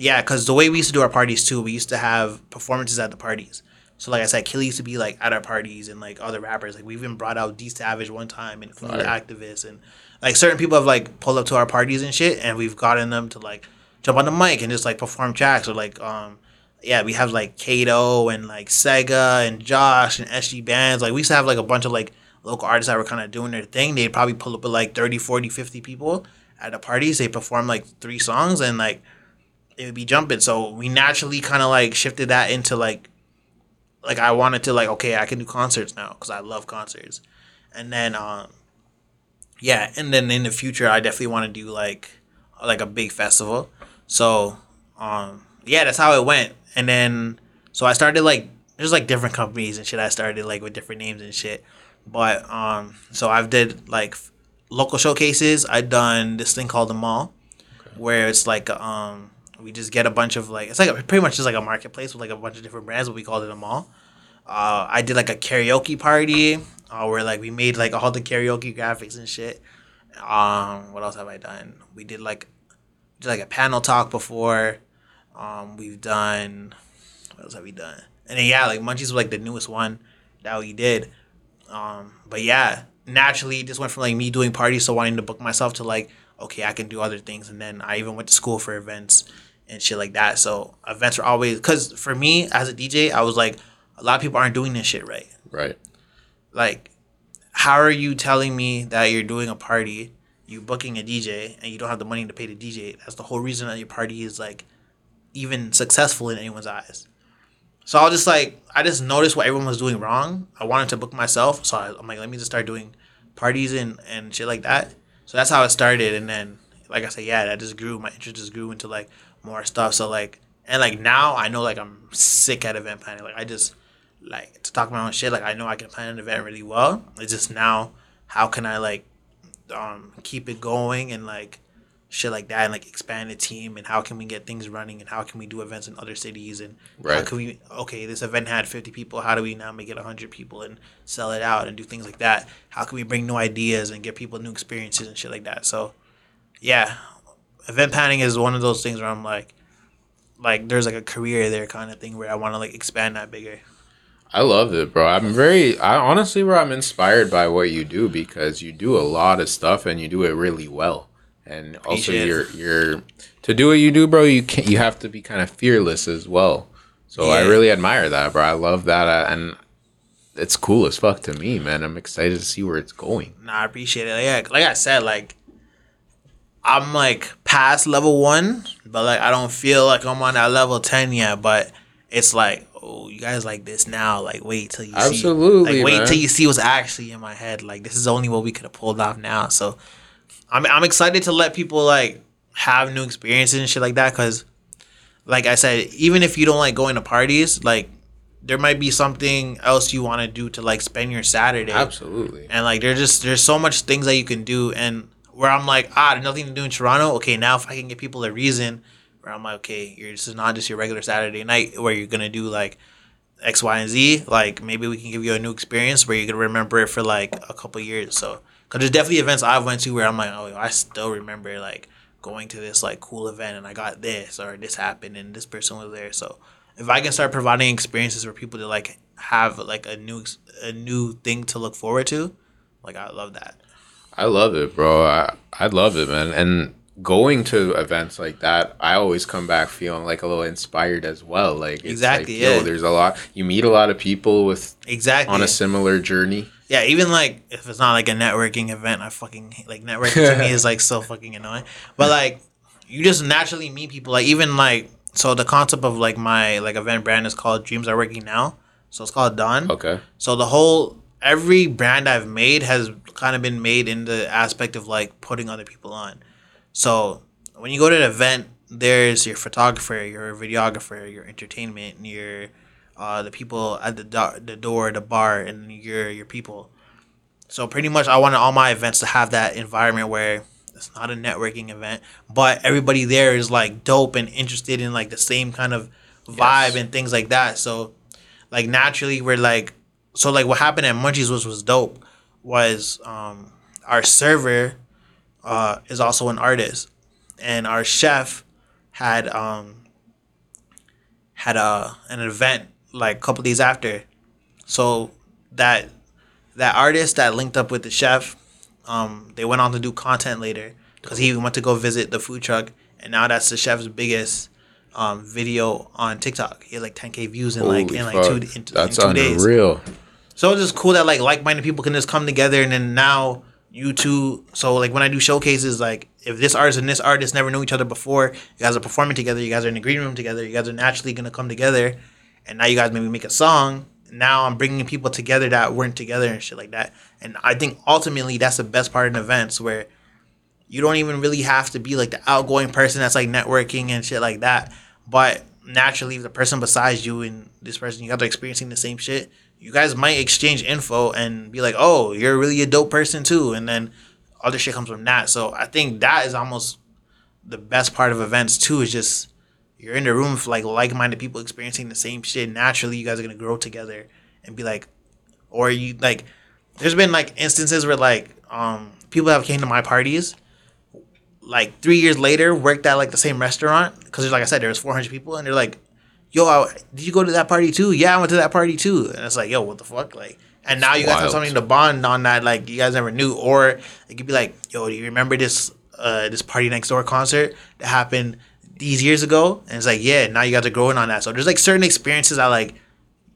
yeah, because the way we used to do our parties too, we used to have performances at the parties. So like I said, Killy used to be like at our parties and like other rappers. Like we even brought out D Savage one time and Fleet. Activists and like certain people have like pulled up to our parties and shit, and we've gotten them to like jump on the mic and just like perform tracks or like um yeah, we have like Kato and like Sega and Josh and SG bands. Like we used to have like a bunch of like local artists that were kind of doing their thing. They'd probably pull up with like 30, 40, 50 people at the parties. They perform like three songs and like it would be jumping. So we naturally kind of like shifted that into like like I wanted to like okay, I can do concerts now because I love concerts. And then um yeah, and then in the future I definitely want to do like like a big festival. So um yeah, that's how it went. And then so I started like there's like different companies and shit I started like with different names and shit. But um so I've did like local showcases. I done this thing called the mall where it's like um we just get a bunch of like it's like a, pretty much just like a marketplace with like a bunch of different brands but we called it a mall. Uh, I did like a karaoke party uh, where like we made like all the karaoke graphics and shit. Um, what else have I done? We did like did like a panel talk before. Um, we've done what else have we done? And then yeah, like Munchiez was like the newest one that we did. Um, but yeah, naturally just went from like me doing parties so wanting to book myself to like okay, I can do other things. And then I even went to school for events and shit like that. So events are always because for me as a DJ, I was like, a lot of people aren't doing this shit right. Right. Like, how are you telling me that you're doing a party, you booking a DJ, and you don't have the money to pay the DJ? That's the whole reason that your party is like even successful in anyone's eyes. So I was just like, I just noticed what everyone was doing wrong. I wanted to book myself, so I, I'm like, let me just start doing parties and and shit like that. So that's how it started, and then like I said, yeah, that just grew. My interest just grew into like more stuff. So like, and like now I know like I'm sick at event planning. Like I just like to talk my own shit. Like I know I can plan an event really well. It's just now how can I like um keep it going and like shit like that and like expand the team and how can we get things running and how can we do events in other cities and how Right. can we okay this event had 50 people how do we now make it 100 people and sell it out and do things like that how can we bring new ideas and get people new experiences and shit like that so yeah event planning is one of those things where i'm like like there's like a career there kind of thing where i want to like expand that bigger I love it, bro. I'm very, I honestly, bro, I'm inspired by what you do because you do a lot of stuff and you do it really well. And also, Appreciate you're, you're to do what you do, bro. You can not you have to be kind of fearless as well. So I really admire that, bro. I love that, uh, and it's cool as fuck to me, man. I'm excited to see where it's going. Nah, I appreciate it. Yeah, like I said, like I'm like past level one, but like I don't feel like I'm on that level ten yet. But it's like, oh, you guys like this now. Like wait till you Absolutely, see. Like wait man. till you see what's actually in my head. Like this is only what we could have pulled off now. So I'm I'm excited to let people like have new experiences and shit like that. Cause like I said, even if you don't like going to parties, like there might be something else you want to do to like spend your Saturday Absolutely. and like there's just there's so much things that you can do and where i'm like ah nothing to do in toronto. Okay now if i can give people a reason where i'm like okay you're this is not just your regular saturday night where you're gonna do like x y and z. Like maybe we can give you a new experience where you're gonna remember it for like a couple years. So because there's definitely events i've went to where i'm like oh i still remember like going to this like cool event and i got this or this happened and this person was there. So if i can start providing experiences for people to like have like a new a new thing to look forward to like I love that. I love it, bro. I I love it, man. And going to events like that, I always come back feeling like a little inspired as well. Like it's Exactly, like, yo, yeah. there's a lot. You meet a lot of people with Exactly. on a similar journey. yeah, even like if it's not like a networking event, I fucking like networking to me is like so *laughs* fucking annoying. But like you just naturally meet people. Like even like so the concept of like my like event brand is called Dreams Are Working Now. So it's called Dawn. Okay. So the whole every brand I've made has kind of been made in the aspect of like putting other people on. So when you go to an event, there's your photographer, your videographer, your entertainment, your uh, the people at the do- the door, the bar, and your your people. So pretty much, I wanted all my events to have that environment where it's not a networking event, but everybody there is like dope and interested in like the same kind of vibe Yes. and things like that. So like naturally we're like so like what happened at Munchiez was was dope was um our server uh is also an artist. And our chef had um had a an event like a couple days after. So that that artist that linked up with the chef um they went on to do content later because he went to go visit the food truck. And now that's the chef's biggest um, video on TikTok. He had like 10k views in like Holy in like fuck. two in, That's in two days. unreal. So it's just cool that like like-minded people can just come together and then now you two. So like when I do showcases, like if this artist and this artist never knew each other before, you guys are performing together, you guys are in the green room together, you guys are naturally gonna come together, and now you guys maybe make a song. Now I'm bringing people together that weren't together and shit like that. And I think ultimately that's the best part in events where you don't even really have to be like the outgoing person that's like networking and shit like that. But naturally, the person besides you and this person, you guys are experiencing the same shit, you guys might exchange info and be like, oh, you're really a dope person too. And then other shit comes from that. So I think that is almost the best part of events too, is just you're in the room with like like minded people experiencing the same shit. Naturally, you guys are gonna grow together and be like, or you like, there's been like instances where like um people have came to my parties like three years later worked at like the same restaurant because like I said there was 400 people and they're like yo I, did you go to that party too? Yeah I went to that party too. And it's like yo what the fuck? Like and now you guys have something to bond on that like you guys never knew or it could be like yo do you remember this uh this party next door concert that happened these years ago? And it's like yeah now you guys are growing on that. So there's like certain experiences that like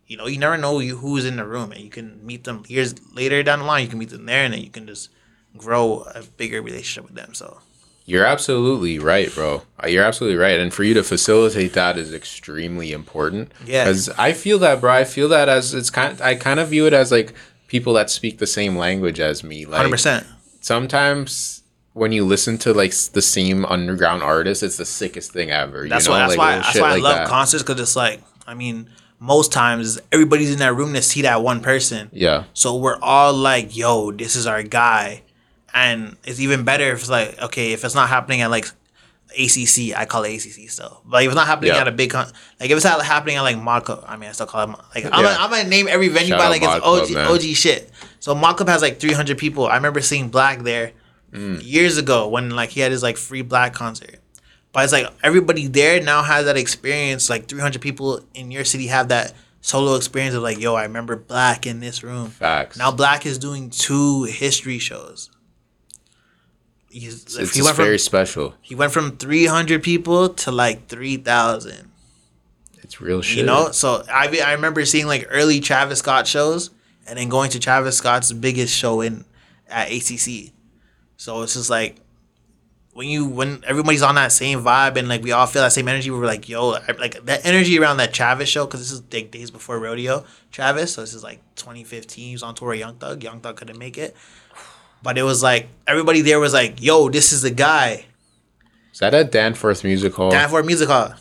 you know you never know you, who's in the room and you can meet them years later down the line you can meet them there and then you can just grow a bigger relationship with them so You're absolutely right, bro. Uh, You're absolutely right. And for you to facilitate that is extremely important. Yeah. Because I feel that, bro. I feel that as it's kind. I kind of view it as like people that speak the same language as me. Like 100% sometimes when you listen to like the same underground artist, it's the sickest thing ever. That's you know? why. That's like, why. That's why I like love that. concerts because it's like, I mean, most times everybody's in that room to see that one person. Yeah. So we're all like, "Yo, this is our guy," and it's even better if it's like, okay, if it's not happening at like ACC, I call it ACC still. But if it's not happening Yeah. at a big con, like if it's not happening at like Mod Club, I mean, I still call it Mod- like I'm, Yeah. gonna, I'm gonna name every venue Shout by like it's Club, OG. OG shit. So Mod Club has like 300 people. I remember seeing Black there Mm. years ago when like he had his like free Black concert. But it's like everybody there now has that experience. Like 300 people in your city have that solo experience of like, yo, I remember Black in this room. Facts. Now Black is doing two history shows. He's, it's, he went from very special. he went from 300 people to like 3,000. It's real shit. You know, so I I remember seeing like early Travis Scott shows, and then going to Travis Scott's biggest show in at ACC. So it's just like when you when everybody's on that same vibe and like we all feel that same energy. We're like, yo, I- like that energy around that Travis show because this is like days before rodeo Travis. So this is like 2015. He was on tour with Young Thug. Young Thug couldn't make it, but it was like everybody there was like, yo, this is the guy. Is that at Danforth Music Hall? Danforth Music Hall.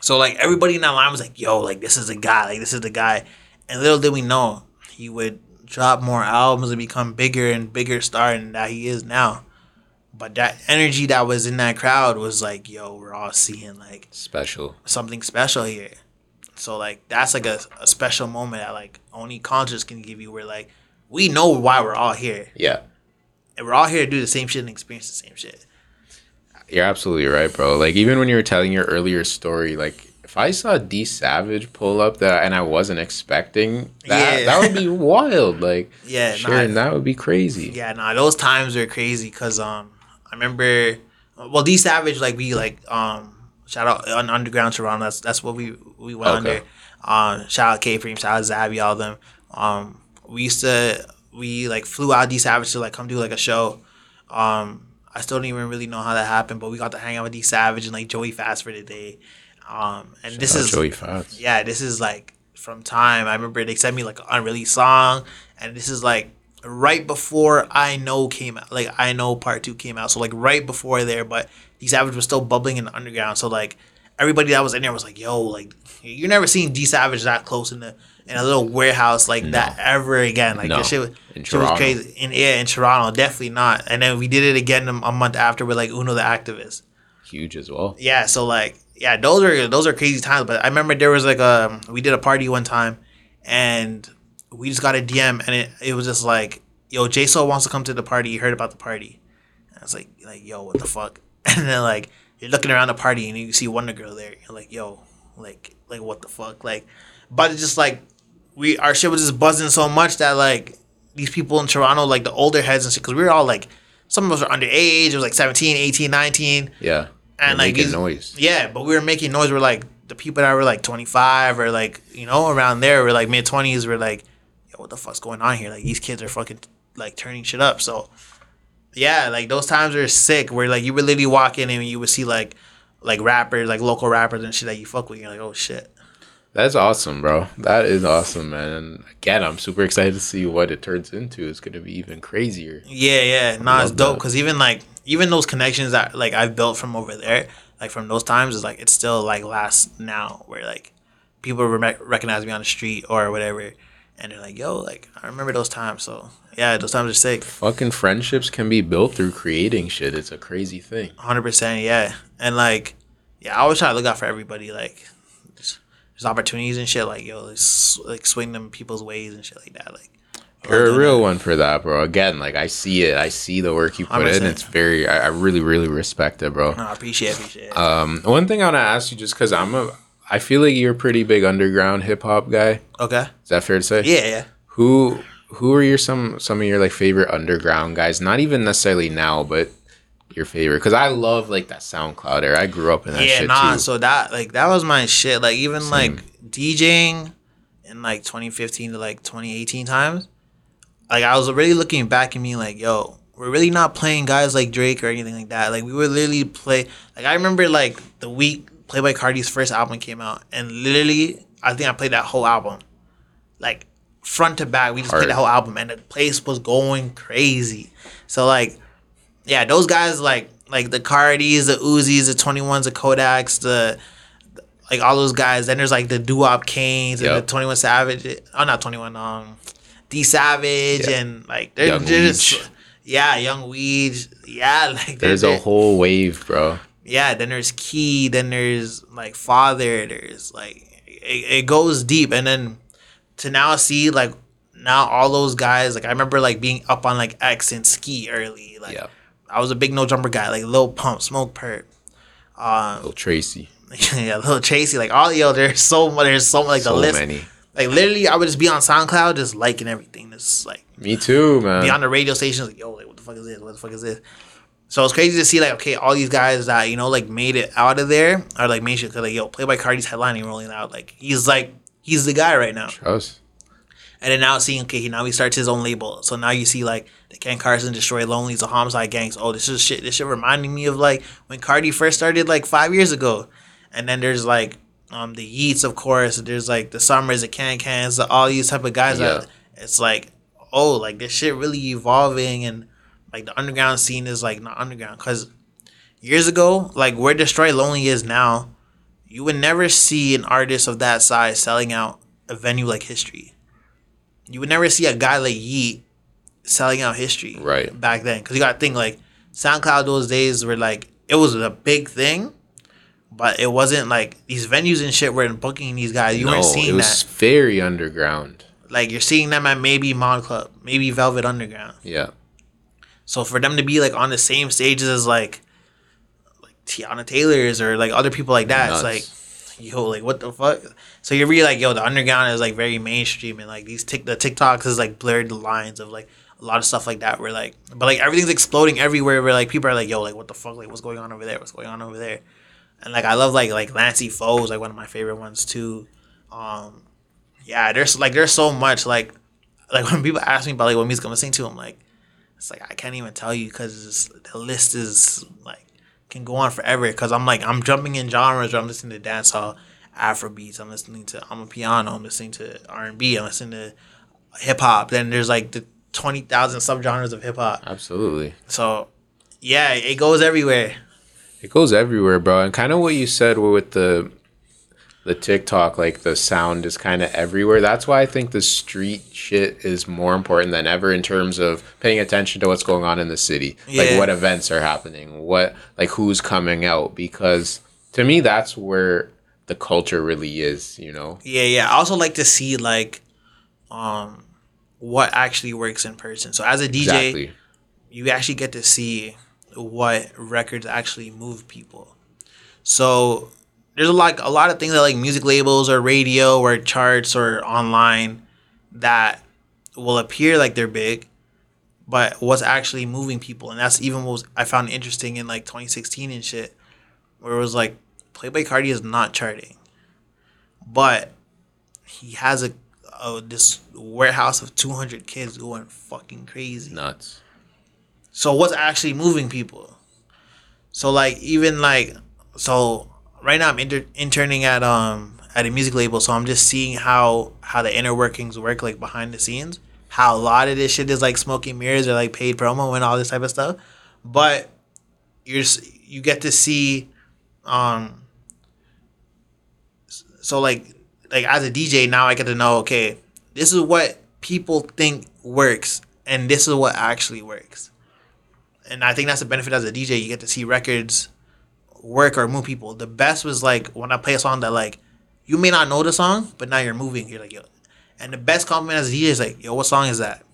So like everybody in that line was like, "Yo, like this is the guy, like this is the guy," and little did we know he would drop more albums and become bigger and bigger star than that he is now. But that energy that was in that crowd was like, "Yo, we're all seeing like Special. something special here." So like that's like a, a special moment that like only concerts can give you, where like we know why we're all here, Yeah. and we're all here to do the same shit and experience the same shit. You're absolutely right, bro. Like even when you were telling your earlier story, like if I saw D Savage pull up that and I wasn't expecting that, Yeah. that would be *laughs* wild. Like Yeah, shit, nah. and that would be crazy. Yeah, nah, those times were crazy because um, I remember, well, D Savage like we like um, shout out on Underground Toronto. That's that's what we we went Okay. under. Um, shout out K Frame, shout out Zabby, all them. Um, we used to we like flew out D Savage to like come do like a show. Um, I still don't even really know how that happened, but we got to hang out with D Savage and like Joey Fatts for the day. Um, and this Shout out is Joey Fatts. yeah, this is like from time. I remember they sent me like an unreleased song, and this is like right before I know came out. Like I know part two came out, so like right before there. But D Savage was still bubbling in the underground, so like everybody that was in there was like, "Yo, like you never seen D Savage that close in the in a little warehouse like that ever again." Like No. this shit, was- shit was crazy. In yeah, in Toronto, definitely not. And then we did it again a, month after with like Uno the Activist Huge as well. yeah so like yeah those are those are crazy times but i remember there was like a we did a party one time and we just got a dm and it, it was just like yo j Soul wants to come to the party he heard about the party and i was like like yo what the fuck *laughs* and then like you're looking around the party and you see WondaGurl there you're like yo like like what the fuck like but it's just like we our shit was just buzzing so much that like these people in toronto like the older heads and shit because we were all like some of us were underage it was like 17 18 19 Yeah. and like these- noise. Yeah, but we were making noise. We're like the people that were like 25 or like you know around there were like mid 20s. We're like, yo, what the fuck's going on here? Like these kids are fucking like turning shit up. So yeah, like those times are sick. Where like you would literally walk in and you would see like like rappers, like local rappers and shit that you fuck with. You're like, oh shit. That's awesome, bro. That is awesome, man. And again, I'm super excited to see what it turns into. It's gonna be even crazier. Yeah, yeah, nah, it's dope because even like even those connections that like I've built from over there, like from those times, is like it still like lasts now. Where like people re- recognize me on the street or whatever, and they're like, "Yo, like I remember those times." So yeah, those times are sick. Fucking friendships can be built through creating shit. It's a crazy thing. Hundred percent, yeah, and like yeah, I always try to look out for everybody. Like there's, opportunities and shit. Like yo, let's like swing them people's ways and shit like that. Like You're a real one for that, bro. Again, like I see it. I see the work you put in. 100%. It's very. I, I really, really respect it, bro. no, I appreciate, it, appreciate. It. Um, one thing I want to ask you, just because I'm a, I feel like you're a pretty big underground hip hop guy. okay, Is that fair to say? yeah, yeah. Who Who are your some some of your like favorite underground guys? Not even necessarily now, but your favorite. Because I love like that SoundCloud era. I grew up in that shit. yeah, shit nah. too. So that like that was my shit. Like even Same. like DJing in like 2015 to like 2018 times. Like I was really looking back and being like, yo, we're really not playing guys like Drake or anything like that. Like we would literally play. Like I remember like the week Playboi Carti's first album came out, and literally I think I played that whole album, like front to back. We just Hard. played the whole album, and the place was going crazy. So like yeah, those guys like like the Cartis, the Uzis, the Twenty Ones, the Kodaks, the like all those guys. Then there's like the Duop Canes and Yep. the Twenty One Savage. Oh, not Twenty One. Um, D Savage Yeah. and like they're, Young they're just yeah, Young Weege. Yeah, *laughs* like There's a whole wave, bro. yeah. Then there's Key. Then there's like Father. There's like it, it goes deep, and then to now see like now all those guys. Like I remember like being up on like X and Ski early. Like Yeah. I was a big no jumper guy, like Lil Pump, Smokepurpp. Um, Little Tracy. *laughs* yeah, Lil Tracy, like all yo, there's so much, there's so like the list. many. Like literally, I would just be on SoundCloud, just liking everything. Just like Me too, man. be on the radio stations, like yo, like what the fuck is this? What the fuck is this? So it's crazy to see like okay, all these guys that you know like made it out of there are like mainstream. Cause like yo, Playboi Carti's headlining Rolling Loud. Like he's like he's the guy right now. Trust. And then now seeing okay, he now he starts his own label. So now you see like the Ken Carson, Destroy Lonely's, the Homixide Gangs. Oh, this is shit. This shit reminding me of like when Carti first started like five years ago. And then there's like um the Yeats, of course. There's like the Summrs, the Kankans, the, all these type of guys. Yeah. That it's like oh, like this shit really evolving and like the underground scene is like not underground because years ago, like where Destroy Lonely is now, you would never see an artist of that size selling out a venue like History. You would never see a guy like Yeat selling out History Right. back then because you got to think like SoundCloud those days were like it was a big thing, but it wasn't like these venues and shit weren't booking these guys. You no, weren't seeing it was that. very underground. Like you're seeing them at maybe Mod Club, maybe Velvet Underground. Yeah. So for them to be like on the same stages as like like Teyana Taylor's or like other people like that, Nuts. it's like yo, like what the fuck? So you're really like, yo, the underground is like very mainstream and like these tick the TikToks is like blurred the lines of like a lot of stuff like that. Where like, but like everything's exploding everywhere. Where like people are like, yo, like what the fuck? Like what's going on over there? What's going on over there? And like I love like like Lancey Foux, like one of my favorite ones too. Um, yeah, there's like there's so much like like *laughs* when people ask me about like what music I'm listening to, I'm like, it's like I can't even tell you because the list is like can go on forever. Because I'm like I'm jumping in genres. Where I'm listening to dancehall, Afrobeats. I'm listening to amapiano. I'm listening to R and B. I'm listening to hip hop. Then there's like the twenty thousand subgenres of hip hop. Absolutely. So yeah, it goes everywhere. It goes everywhere, bro. And kind of what you said with the the TikTok, like the sound is kind of everywhere. That's why I think the street shit is more important than ever in terms of paying attention to what's going on in the city. Like what events are happening, what like who's coming out because to me that's where the culture really is, you know. Yeah, yeah. I also like to see like um what actually works in person. So as a DJ, Exactly. you actually get to see what records actually move people. So there's a lot a lot of things that like music labels or radio or charts or online that will appear like they're big, but what's actually moving people, and that's even what was, I found interesting in like 2016 and shit. where it was like Playboi Carti is not charting, but he has a, a this warehouse of two hundred kids going fucking crazy. Nuts. So what's actually moving people? So like even like so right now I'm inter- interning at um at a music label, so I'm just seeing how how the inner workings work like behind the scenes. How a lot of this shit is like smoking mirrors or like paid promo and all this type of stuff, but you're you get to see um so like like as a DJ now I get to know okay this is what people think works and this is what actually works and I think that's the benefit as a DJ. You get to see records work or move people. The best was like when I play a song that like you may not know the song, but now you're moving. You're like yo, and the best compliment as a DJ is like yo, what song is that?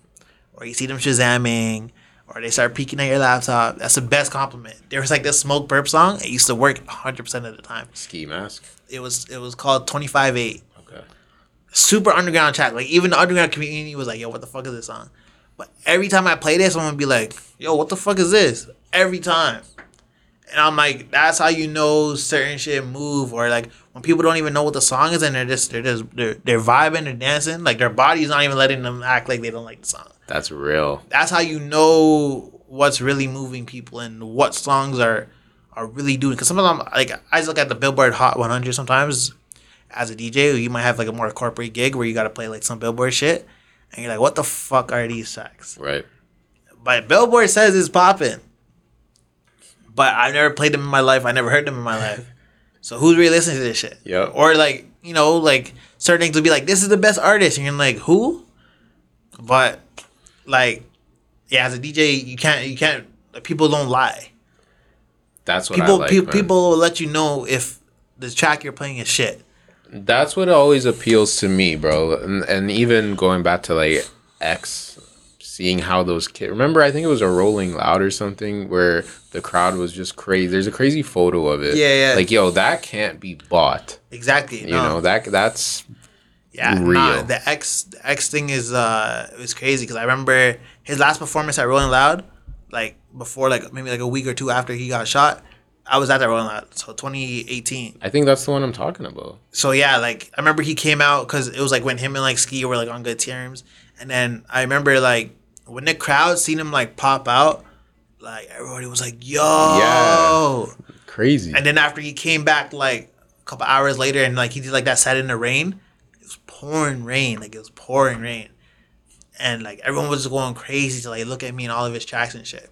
Or you see them shazamming, or they start peeking at your laptop. That's the best compliment. There was like this Smokepurpp song. It used to work 100 percent of the time. Ski mask. It was it was called 25 eight Okay. super underground track. Like even the underground community was like, "Yo, what the fuck is this song?" But every time I play this, I'm gonna be like, "Yo, what the fuck is this?" Every time, and I'm like, "That's how you know certain shit move." Or like when people don't even know what the song is and they're just they're just they're, they're vibing, they're dancing, like their body's not even letting them act like they don't like the song. That's real. That's how you know what's really moving people and what songs are are really doing. Because some of them, like I just look at the Billboard Hot 100 sometimes as a DJ, you might have like a more corporate gig where you got to play like some Billboard shit, and you're like, what the fuck are these tracks? Right. But Billboard says it's popping. But i've never played them in my life. I never heard them in my life. So who's really listening to this shit? Yeah. Or like you know like certain things would be like this is the best artist, and you're like who? But like yeah, as a DJ, you can't you can't people don't lie. That's what People I like. pe- people will let you know if the track you're playing is shit. That's what always appeals to me, bro. And and even going back to like X, seeing how those kids. Remember, I think it was a Rolling Loud or something where the crowd was just crazy. There's a crazy photo of it. Yeah, yeah. Like yo, that can't be bought. Exactly. You know that that's Yeah, real. Nah, the X the X thing is uh was crazy because I remember his last performance at Rolling Loud, like before like maybe like a week or two after he got shot. I was at that Rolling Loud, so 2018. I think that's the one I'm talking about. So yeah, like I remember he came out because it was like when him and like Ski were like on good terms, and then I remember like when the crowd seen him like pop out, like everybody was like, "Yo!" Yeah. Crazy. And then after he came back like a couple hours later and like he did like that set in the rain, it was pouring rain, like it was pouring rain. And like everyone was going crazy to like look at me and all of his tracks and shit.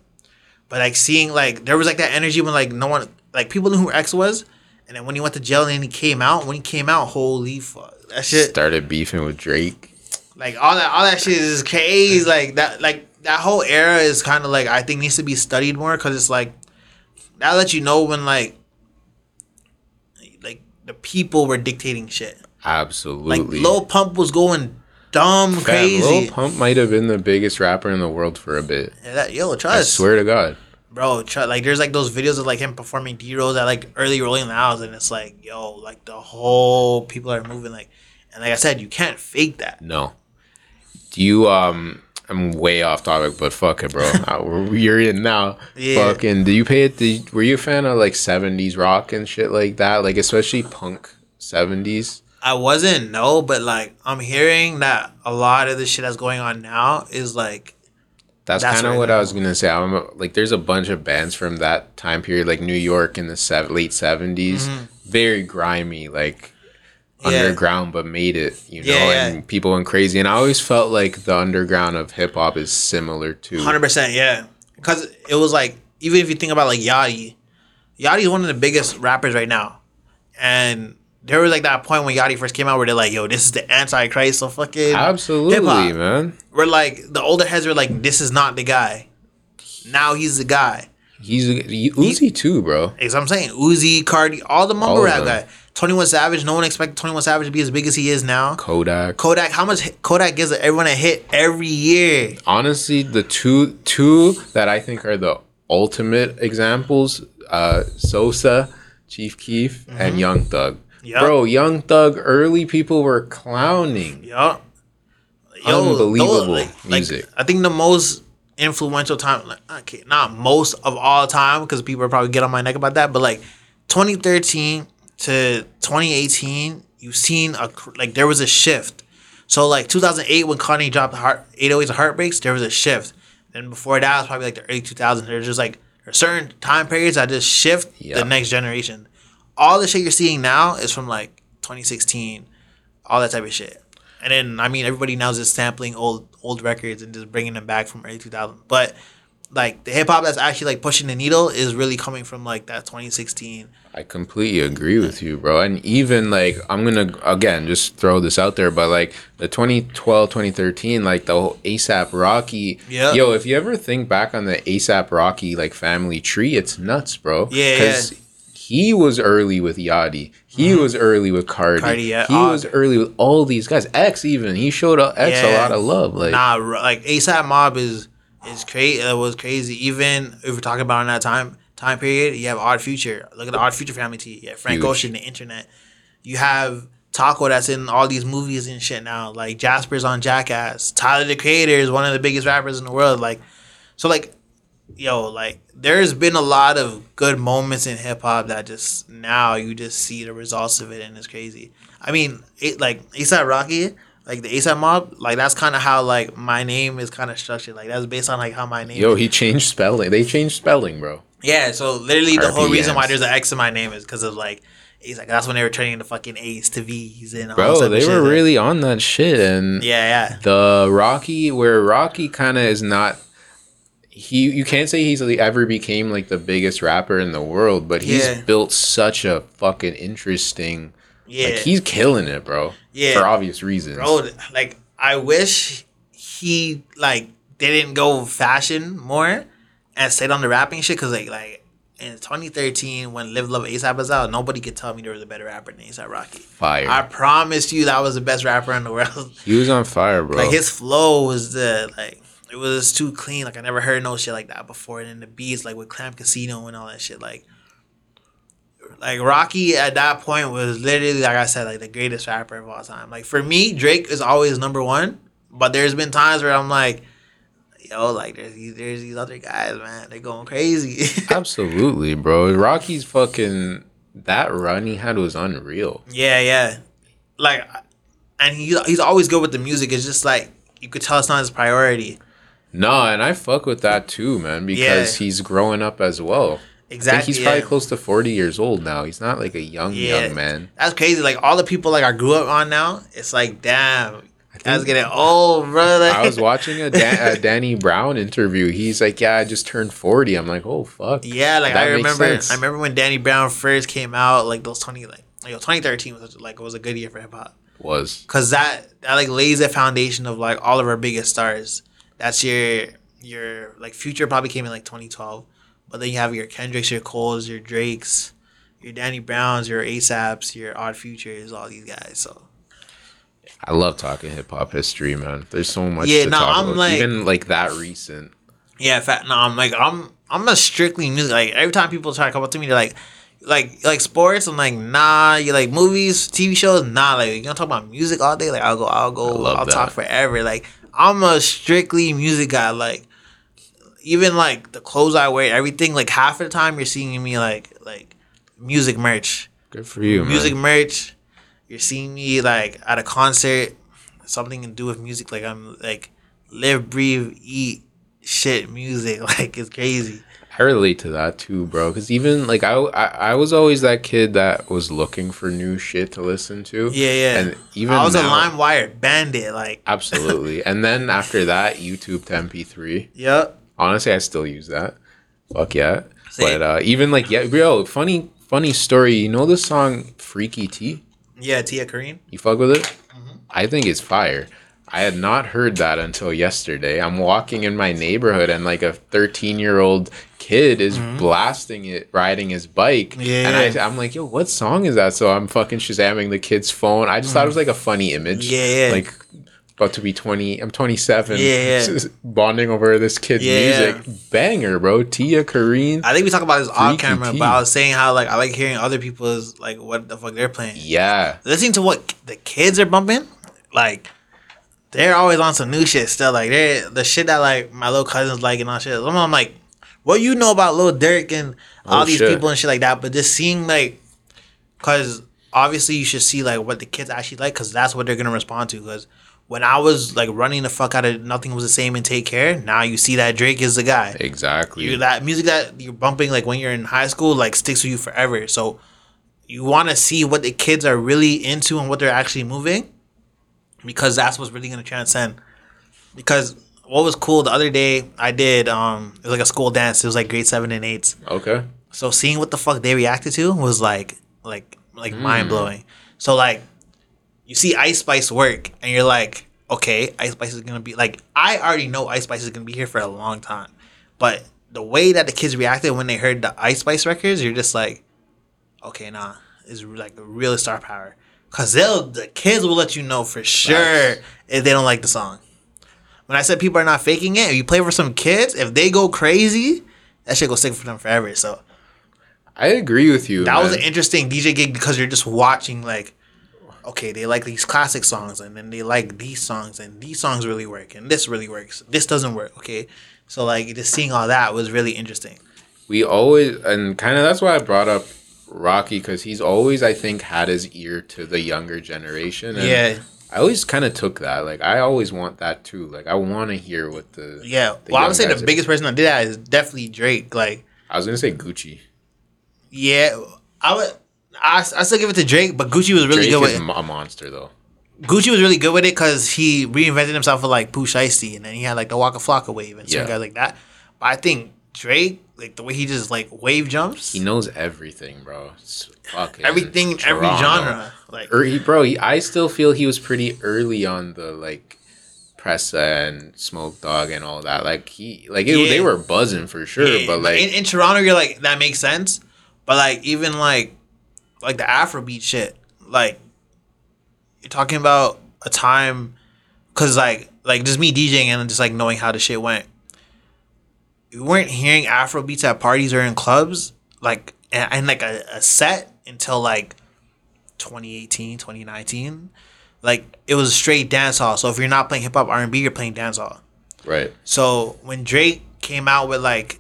But like seeing like there was like that energy when like no one like people knew who X was, and then when he went to jail and then he came out, when he came out, holy fuck. That shit Started beefing with Drake. Like all that all that shit is crazy. Like that like that whole era is kind of like I think needs to be studied more because it's like that lets you know when like like the people were dictating shit. Absolutely. Like. Lil Pump was going dumb Fam, crazy. Lil Pump might have been the biggest rapper in the world for a bit. Yeah, that, yo, I swear to God. bro. Tr- like there's like those videos of like him performing D Rose at like early Rolling Louds, and it's like yo, like the whole people are moving like, and like I said, you can't fake that. No. Do you um? I'm way off topic, but fuck it, bro. *laughs* Uh, You're in now. Yeah. Fucking. Do you pay it? Did, were you a fan of like '70s rock and shit like that? Like especially punk '70s. I wasn't no, but like I'm hearing that a lot of the shit that's going on now is like That's, That's kind of what. I was gonna say. I'm like, there's a bunch of bands from that time period, like New York in the sev- late '70s, very grimy, like Mm-hmm. Underground, but made it, you know, Yeah, yeah. and people went crazy. And I always felt like the underground of hip hop is similar to hundred percent, yeah. Because it was like even if you think about like Yachty, Yachty is one of the biggest rappers right now, and there was like that point when Yachty first came out where they're like, "Yo, this is the Antichrist so fucking absolutely, hip-hop. man. Where like the older heads were like, "This is not the guy." Now he's the guy. He's a, he, Uzi too, bro. As I'm saying, Uzi, Carti, all the All mumble of rap guy. Twenty One Savage. No one expected Twenty One Savage to be as big as he is now. Kodak. Kodak. How much Kodak gives everyone a hit every year? Honestly, the two two that I think are the ultimate examples, uh, Sosa, Chief Keef, and Young Thug. Mm-hmm. Bro, Young Thug, early people were clowning. Yup. Unbelievable music. I think the most influential time, like, okay, not most of all time, because people will probably get on my neck about that, but like 2013 to 2018, you've seen a like there was a shift. So like 2008 when Kanye dropped Heart 808s and Heartbreaks, there was a shift. And before that it was probably like the early 2000s. There's just like certain time periods that just shift Yeah. the next generation. All the shit you're seeing now is from like 2016, all that type of shit. And then I mean everybody now is just sampling old old records and just bringing them back from early 2000. But like the hip hop that's actually like pushing the needle is really coming from like that 2016. I completely agree with you, bro. And even like I'm gonna again just throw this out there, but like the 2012, 2013, like the whole ASAP Rocky. Yeah. Yo, if you ever think back on the ASAP Rocky like family tree, it's nuts, bro. Yeah, Because he was early with Yachty. He was early with Carti. Carti, yeah. He Uh, was early with all these guys. X even he showed up X a Yeah. lot of love. Like nah, like ASAP Mob is is crazy. It uh, was crazy. Even if we're talking about in that time time period, you have Odd Future. Look at the Odd Future family T. Yeah, Frank Huge. Ocean, the internet. You have Taco that's in all these movies and shit now. Like Jasper's on Jackass. Tyler the Creator is one of the biggest rappers in the world. Like, so like, yo, like there's been a lot of good moments in hip hop that just now you just see the results of it and it's crazy. I mean, it like ASAP Rocky, like the ASAP Mob, like that's kind of how like my name is kind of structured. Like that's based on like how my name. yo, is. he changed spelling. They changed spelling, bro. Yeah, so literally the whole reason why there's an X in my name is because of like, he's like that's when they were turning the fucking A's to V's and all Bro, they were really on that shit and Yeah, yeah. the Rocky where Rocky kind of is not he you can't say he's ever became like the biggest rapper in the world, but he's Yeah. built such a fucking interesting Yeah. like he's killing it, bro. Yeah. For obvious reasons. bro like i wish he like didn't go fashion more and stayed on the rapping shit because like like in 2013 when live love asap was out nobody could tell me there was a better rapper than asap rocky Fire. i promise you that was the best rapper in the *laughs* world he was on fire, bro. like his flow was the like it was too clean like i never heard no shit like that before and then the beats like with Clams Casino and all that shit like like Rocky at that point was literally like I said, like the greatest rapper of all time. Like for me, Drake is always number one. But there's been times where I'm like, yo, like there's these, there's these other guys, man. They're going crazy. *laughs* Absolutely, bro. Rocky's fucking that run he had was unreal. yeah, yeah. Like, and he he's always good with the music. It's just like you could tell it's not his priority. No, and I fuck with that too, man, because Yeah. he's growing up as well. Exactly. he's probably yeah. close to 40 years old now. He's not like a young, Yeah. young man. That's crazy. Like all the people like I grew up on now, it's like damn, I was getting old, brother. I was watching a, Dan- a *laughs* Danny Brown interview. He's like, "Yeah, I just turned 40." I'm like, "Oh fuck." Yeah, like That I remember. sense. I remember when Danny Brown first came out, like those twenty, like you know, 2013 was like was a good year for hip hop Was because that that like lays the foundation of like all of our biggest stars. That's your your like future probably came in like 2012, but then you have your Kendricks, your Coles, your Drakes, your Danny Browns, your ASAPs, your Odd Futures, all these guys. So I love talking hip hop history, man. There's so much Yeah, to no, talk I'm about. like- Even like that recent. Yeah, fat. No, I'm like I'm I'm a strictly music. Like every time people try to come up to me, they're like, like like sports. I'm like, nah. You like movies, TV shows? Nah. Like you gonna talk about music all day? Like I'll go, I'll go, I'll that. talk forever. Like I'm a strictly music guy. Like even like the clothes I wear, everything. Like half of the time you're seeing me like like music merch, Good for you, music man. merch. You're seeing me like at a concert, something to do with music. Like I'm like live, breathe, eat shit music. *laughs* Like it's crazy. I relate to that too, bro. Because even like I, I, I was always that kid that was looking for new shit to listen to. Yeah, yeah. And even I was a LimeWire bandit. Like, *laughs* Absolutely. and then after that, YouTube to MP3. yep. Honestly, I still use that. Fuck yeah. Same. But uh, even like yeah, bro, funny funny story. You know the song "Freaky T"? Yeah, Tia Corine. You fuck with it? Mm-hmm. I think it's fire. I had not heard that until yesterday. I'm walking in my neighborhood and like a 13 year old kid is blasting it riding his bike. Mm-hmm. Yeah. And I, I'm like, yo, what song is that? So I'm fucking shazamming the kid's phone. I just thought it was like a funny image. Mm-hmm. Yeah, yeah. Like about to be 20. I'm 27. Yeah, yeah. *laughs* Bonding over this kid's Yeah, music. Banger, bro. Tia Corine. I think we talk about this off camera, T. but I was saying how like I like hearing other people's like what the fuck they're playing. Yeah. Listening to what the kids are bumping, like they're always on some new shit still. Like they are the shit that like my little cousins like and all shit. I'm, like, what you know about Lil Durk and oh, all Oh, these shit. people and shit like that, but just seeing like, cause obviously you should see like what the kids actually like, cause that's what they're gonna respond to. Cause when I was like running the fuck out of nothing was the same and take care, now you see that Drake is the guy. Exactly. You that music that you're bumping like when you're in high school like sticks with you forever. So you want to see what the kids are really into and what they're actually moving, because that's what's really gonna transcend. Because what was cool the other day, I did um it was like a school dance. It was like grade seven and eights. okay. So seeing what the fuck they reacted to was like like like mind blowing. So like you see Ice Spice work and you're like, okay, Ice Spice is gonna be like I already know Ice Spice is gonna be here for a long time. But the way that the kids reacted when they heard the Ice Spice records, you're just like, okay, nah, is like a real star power. Cause they'll the kids will let you know for sure Facts. if they don't like the song. When I said people are not faking it, if you play for some kids, if they go crazy, that shit go stick for them forever. So I agree with you. that was an interesting DJ gig because you're just watching like, okay, they like these classic songs and then they like these songs and these songs really work and this really works. This doesn't work. Okay, so like just seeing all that was really interesting. we always and kind of that's why I brought up Rocky because he's always I think had his ear to the younger generation. And Yeah, I always kind of took that. Like I always want that too. Like I want to hear what the yeah. the well, I would say the are- biggest person that did that is definitely Drake. Like, I was gonna say Gucci. yeah, I would. I, I still give it to Drake, but Gucci was really Drake good with it. a monster though. Gucci was really good with it because he reinvented himself with like Pooh Shiesty, and then he had like the Waka Flocka wave and certain Yeah. guys like that. But I think Drake, like the way he just like wave jumps, He knows everything, bro. Everything, every genre. Like Or he, bro, he, I still feel he was pretty early on the like Pressa and Smoke Dawg and all that. Like he, like it, Yeah. they were buzzing for sure. yeah, but like, in, in Toronto, you're like that makes sense. But like even like like the Afrobeat shit, like you're talking about a time, cause like like just me DJing and just like knowing how the shit went. We weren't hearing Afro beats at parties or in clubs, like and, and like a, a set until like 2018, 2019. Like it was straight dancehall. So if you're not playing hip hop R and B, you're playing dancehall. right? So when Drake came out with like,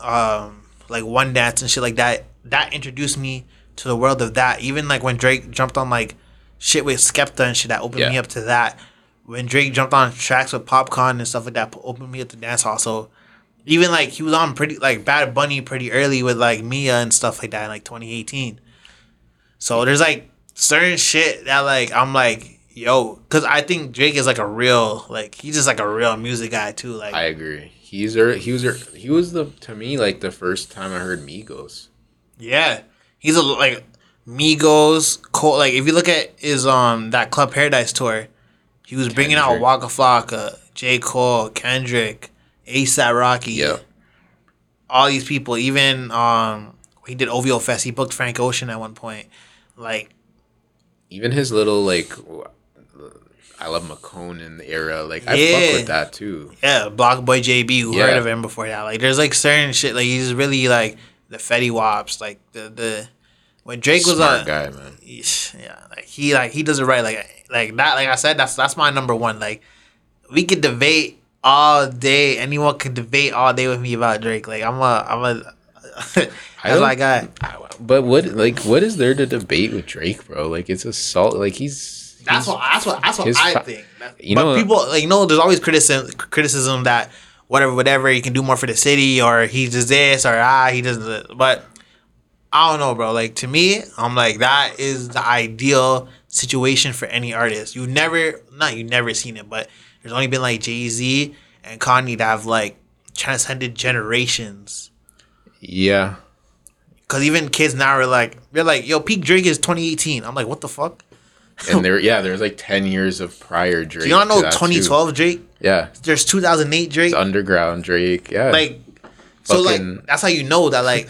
um, like one dance and shit like that, that introduced me to the world of that. Even like when Drake jumped on like shit with Skepta and shit, that opened me up to that. When Drake jumped on tracks with Popcaan and stuff like that, opened me up to dance hall. So even like he was on pretty like Bad Bunny pretty early with like Mia and stuff like that in like 2018. So there's like certain shit that like I'm like yo, because I think Drake is like a real like he's just like a real music guy too. Like I agree. He's er, he was er, he was the to me like the first time I heard Migos. yeah, he's a like Migos. Cole, like if you look at his um that Club Paradise tour, he was bringing out Waka Flocka, J Cole, Kendrick, ASAP Rocky. Yeah, all these people. Even um, he did OVO Fest. He booked Frank Ocean at one point. Like, even his little like I love McCone in the era. Like I Yeah. fuck with that too. yeah, Block Boy JB. Who heard of him before that? Like, there's like certain shit. Like, he's really like the Fetty Waps. Like the the when Drake was Smart on. guy, man. Yeah, like he like he does it right. Like like that. Like I said, that's that's my number one. Like we could debate all day. Anyone could debate all day with me about Drake. Like I'm a I'm a. *laughs* that's don't- my guy. But what like what is there to debate with Drake, bro? Like it's assault. Like he's That's he's- what that's what that's what his I think. That- You but know- people like you know, there's always criticism criticism that whatever whatever he can do more for the city or he does this or ah he does this. But I don't know, bro. Like to me, I'm like that is the ideal situation for any artist. You've never not you never seen it, but there's only been like Jay Z and Kanye that have like transcended generations. yeah. Cause even kids now are like they're like, yo, peak Drake is 2018. I'm like, what the fuck? And there yeah, there's like ten years of prior Drake. Do you not know to that, too. 2012 Drake? Yeah, There's 2008 Drake. it's underground Drake. Yeah, like so Fucking- like that's how you know that like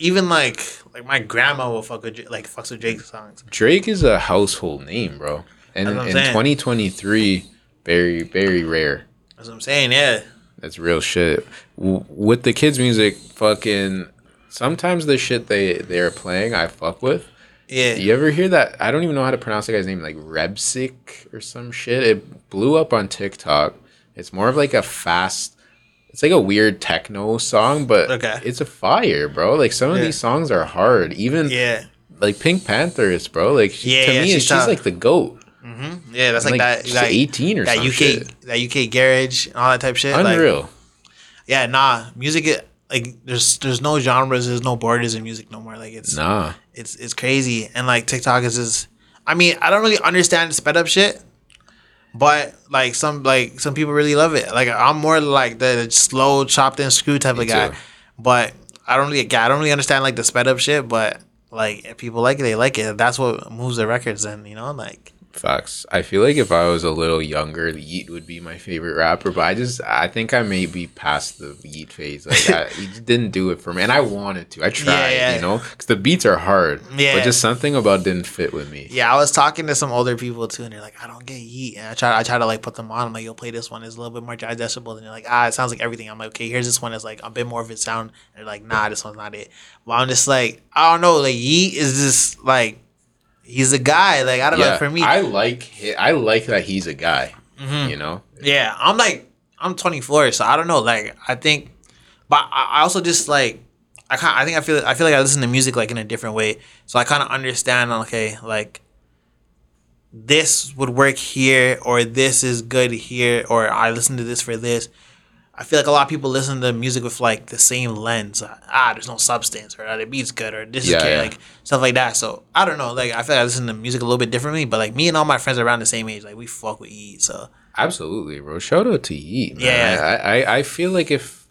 even like like my grandma will fuck with like fucks with Drake's songs. Drake is a household name, bro. And That's in 2023, very very rare. That's what I'm saying. Yeah, That's real shit. W- with the kids' music, fucking. Sometimes the shit they they're playing, I fuck with. yeah. You ever hear that? I don't even know how to pronounce the guy's name, like Rebsic or some shit. It blew up on TikTok. It's more of like a fast It's like a weird techno song, but Okay. it's a fire, bro. Like some of Yeah. these songs are hard. Even Yeah, like PinkPantheress, bro. Like she, Yeah, to yeah, me, she's she's, like the goat. Mm-hmm. yeah, that's like, Like, that. she's That 18 or that UK shit. that UK garage and all that type shit. Like, Unreal. yeah, nah, music. Like there's there's no genres, there's no borders in music no more. Like it's nah. it's it's crazy and like TikTok is just I mean, I don't really understand sped up shit. But like some like some people really love it. Like I'm more like the slow chopped and screw type Me of guy. too. But I don't really I don't really understand like the sped up shit, but like if people like it, they like it. That's what moves the records and you know, like Facts. I feel like if I was a little younger, Yeat would be my favorite rapper. But I just, I think I may be past the Yeat phase. Like, I, *laughs* he just didn't do it for me, and I wanted to. I tried, yeah. you know, because the beats are hard. Yeah. But just something about it didn't fit with me. Yeah, I was talking to some older people too, and they're like, "I don't get Yeat." And I try, I try to like put them on. I'm like, "You'll play this one. It's a little bit more digestible." And they're like, "Ah, it sounds like everything." I'm like, "Okay, here's this one. It's like a bit more of its sound." And they're like, "Nah, this one's not it." Well, I'm just like, I don't know. Like Yeat is just like, he's a guy. Like I don't know. For me, I like, I like that he's a guy. Mm-hmm. You know, yeah, I'm like, I'm 24, so I don't know. Like I think, but I I also just like. I kind I think I feel I feel like I listen to music like in a different way. So I kind of understand okay, like this would work here or this is good here or I listen to this for this. I feel like a lot of people listen to music with like the same lens. Ah, there's no substance or ah, the beat's good or this Yeah, is good, yeah. like stuff like that. So I don't know. Like I feel like I listen to music a little bit differently, but like me and all my friends are around the same age. Like we fuck with E. So absolutely, bro. Shout out to Yeat. Man. Yeah. I, I, I feel like if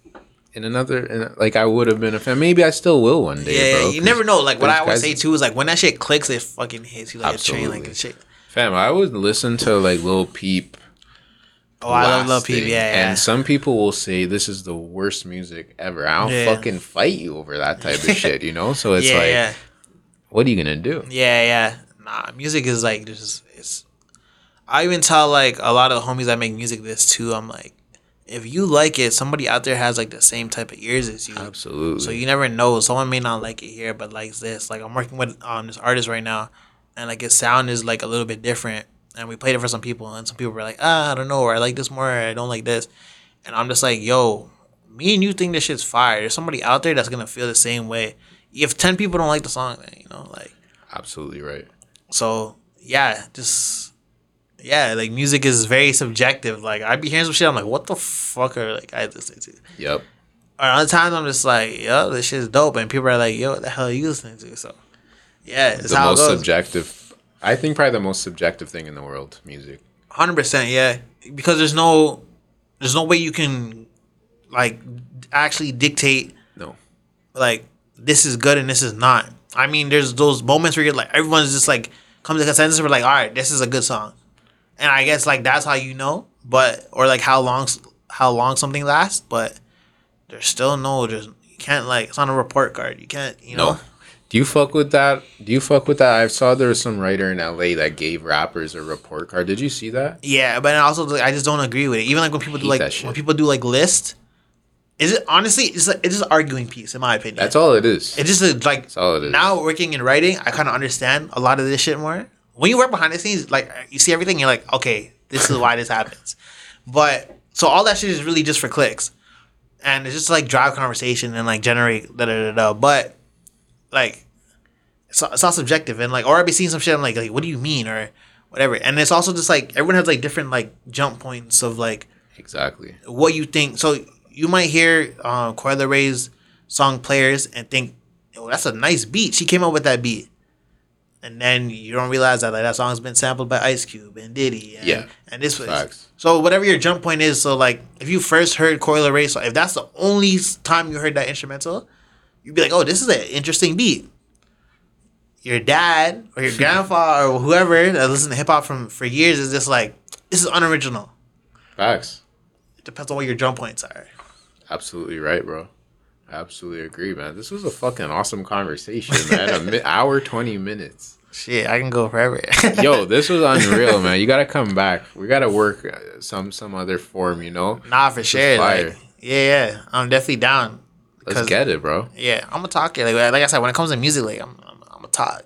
in another, in, like I would have been a fan. Maybe I still will one day. yeah, bro, you never know. Like what I always say too is like when that shit clicks, it fucking hits you like a train, like a shit. Fam, I would listen to like Lil Peep. Oh, I love Peep. blasting, Yeah. And some people will say this is the worst music ever. I don't Yeah. fucking fight you over that type of *laughs* shit, you know? So it's yeah, like, yeah. what are you gonna do? Yeah, yeah. Nah, music is like just it's. I even tell like a lot of the homies that make music this too. I'm like, if you like it, somebody out there has like the same type of ears as you. Absolutely. So you never know. Someone may not like it here, but likes this. Like I'm working with um this artist right now, and like his sound is like a little bit different. And we played it for some people, and some people were like, ah, I don't know, or I like this more, or I don't like this. And I'm just like, yo, me and you think this shit's fire. There's somebody out there that's gonna feel the same way. If ten people don't like the song, then you know, like. Absolutely right. So yeah, just yeah, like music is very subjective. Like I'd be hearing some shit, I'm like, what the fuck are like I listen to? Yep. Or other times I'm just like, yo, this shit's dope, and people are like, yo, what the hell are you listening to? So yeah, it's the how it most goes. subjective I think probably the most subjective thing in the world, music. Hundred percent, yeah. Because there's no, there's no way you can, like, actually dictate No. like this is good and this is not. I mean, there's those moments where you're like everyone's just like comes to consensus. We're like, all right, this is a good song, and I guess like that's how you know. But or like how long how long something lasts. But there's still no. There's you can't like it's on a report card. You can't you know. No. Do you fuck with that? Do you fuck with that? I saw there was some writer in LA that gave rappers a report card. Did you see that? Yeah, but also like, I just don't agree with it. Even like when people do like when people do like list. Is it honestly? It's like it's just an arguing piece, in my opinion. That's all it is. It's just a, like That's all it is. now working in writing, I kind of understand a lot of this shit more. When you work behind the scenes, like you see everything, you're like, okay, this is why this happens. But so all that shit is really just for clicks, and it's just like drive conversation and like generate da da da da. But like, it's all, it's all subjective, and like, or I be seeing some shit, I'm like, like, what do you mean, or whatever. And it's also just like everyone has like different like jump points of like exactly. what you think. So you might hear um, Coi Leray's song players and think, "Oh, that's a nice beat. She came up with that beat." And then you don't realize that like that song's been sampled by Ice Cube and Diddy. And, Yeah. And this was so whatever your jump point is. So like if you first heard Coil Ray, so if that's the only time you heard that instrumental, you'd be like, "Oh, this is an interesting beat." Your dad or your grandfather or whoever that listened to hip hop from for years is just like, "This is unoriginal." Facts. It depends on what your jump points are. Absolutely right, bro. Absolutely agree, man. This was a fucking awesome conversation, man. A mi- *laughs* hour twenty minutes. Shit, I can go forever. *laughs* Yo, this was unreal, man. You gotta come back. We gotta work uh, some some other form, you know. nah, for sure. Like, yeah, yeah, I'm definitely down. Let's get it, bro. Yeah, I'm gonna talk. Like, like I said, when it comes to music, like I'm, I'm, I'm a talk.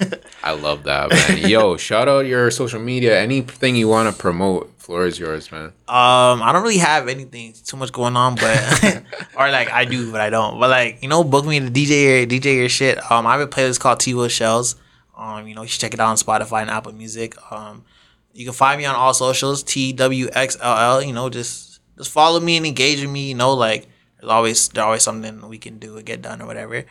*laughs* I love that, man. Yo, shout out your social media. Anything you want to promote, Floor is yours, man. Um, I don't really have anything too much going on, but *laughs* or like I do, but I don't. But like you know, book me to DJ your DJ your shit. Um, I have a playlist called T Will Shells. Um, you know, you should check it out on Spotify and Apple Music. Um, you can find me on all socials T W X L L. You know, just just follow me and engage with me. You know, like there's always there's always something we can do or get done or whatever.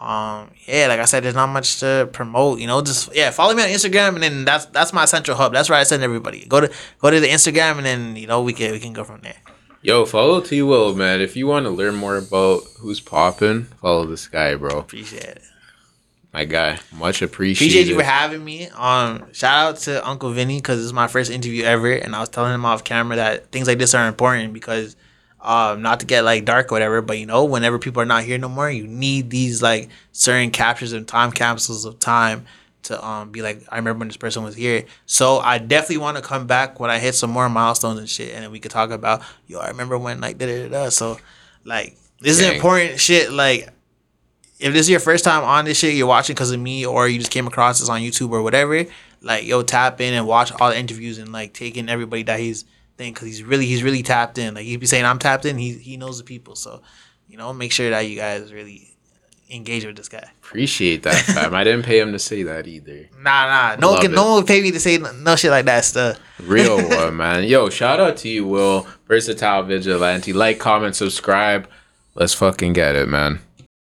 Um, yeah, like I said, there's not much to promote. You know, just yeah, follow me on Instagram, and then that's that's my central hub. That's where I send everybody. Go to go to the Instagram, and then you know we can we can go from there. Yo, follow T Will, man. If you want to learn more about who's popping, follow this guy, bro. Appreciate it. My guy, much appreciated. Appreciate you for having me. Um, shout out to Uncle Vinny because this is my first interview ever, and I was telling him off camera that things like this are important because, um, not to get like dark or whatever, but you know, whenever people are not here no more, you need these like certain captures and time capsules of time to um be like, I remember when this person was here. So I definitely want to come back when I hit some more milestones and shit, and then we could talk about, yo, I remember when like da da da. So, like, this is important shit. Like, if this is your first time on this shit, you're watching because of me, or you just came across this on YouTube or whatever, like yo, tap in and watch all the interviews and like take in everybody that he's thing because he's really he's really tapped in. Like he'd be saying I'm tapped in, he he knows the people. So, you know, make sure that you guys really engage with this guy. Appreciate that, fam. I didn't pay him to say that either. *laughs* Nah, nah, no one can, it. no one would pay me to say no, no shit like that stuff. *laughs* Real one, man. Yo, shout out to you, Will. Versatile Vigilante. Like, comment, subscribe. Let's fucking get it, man.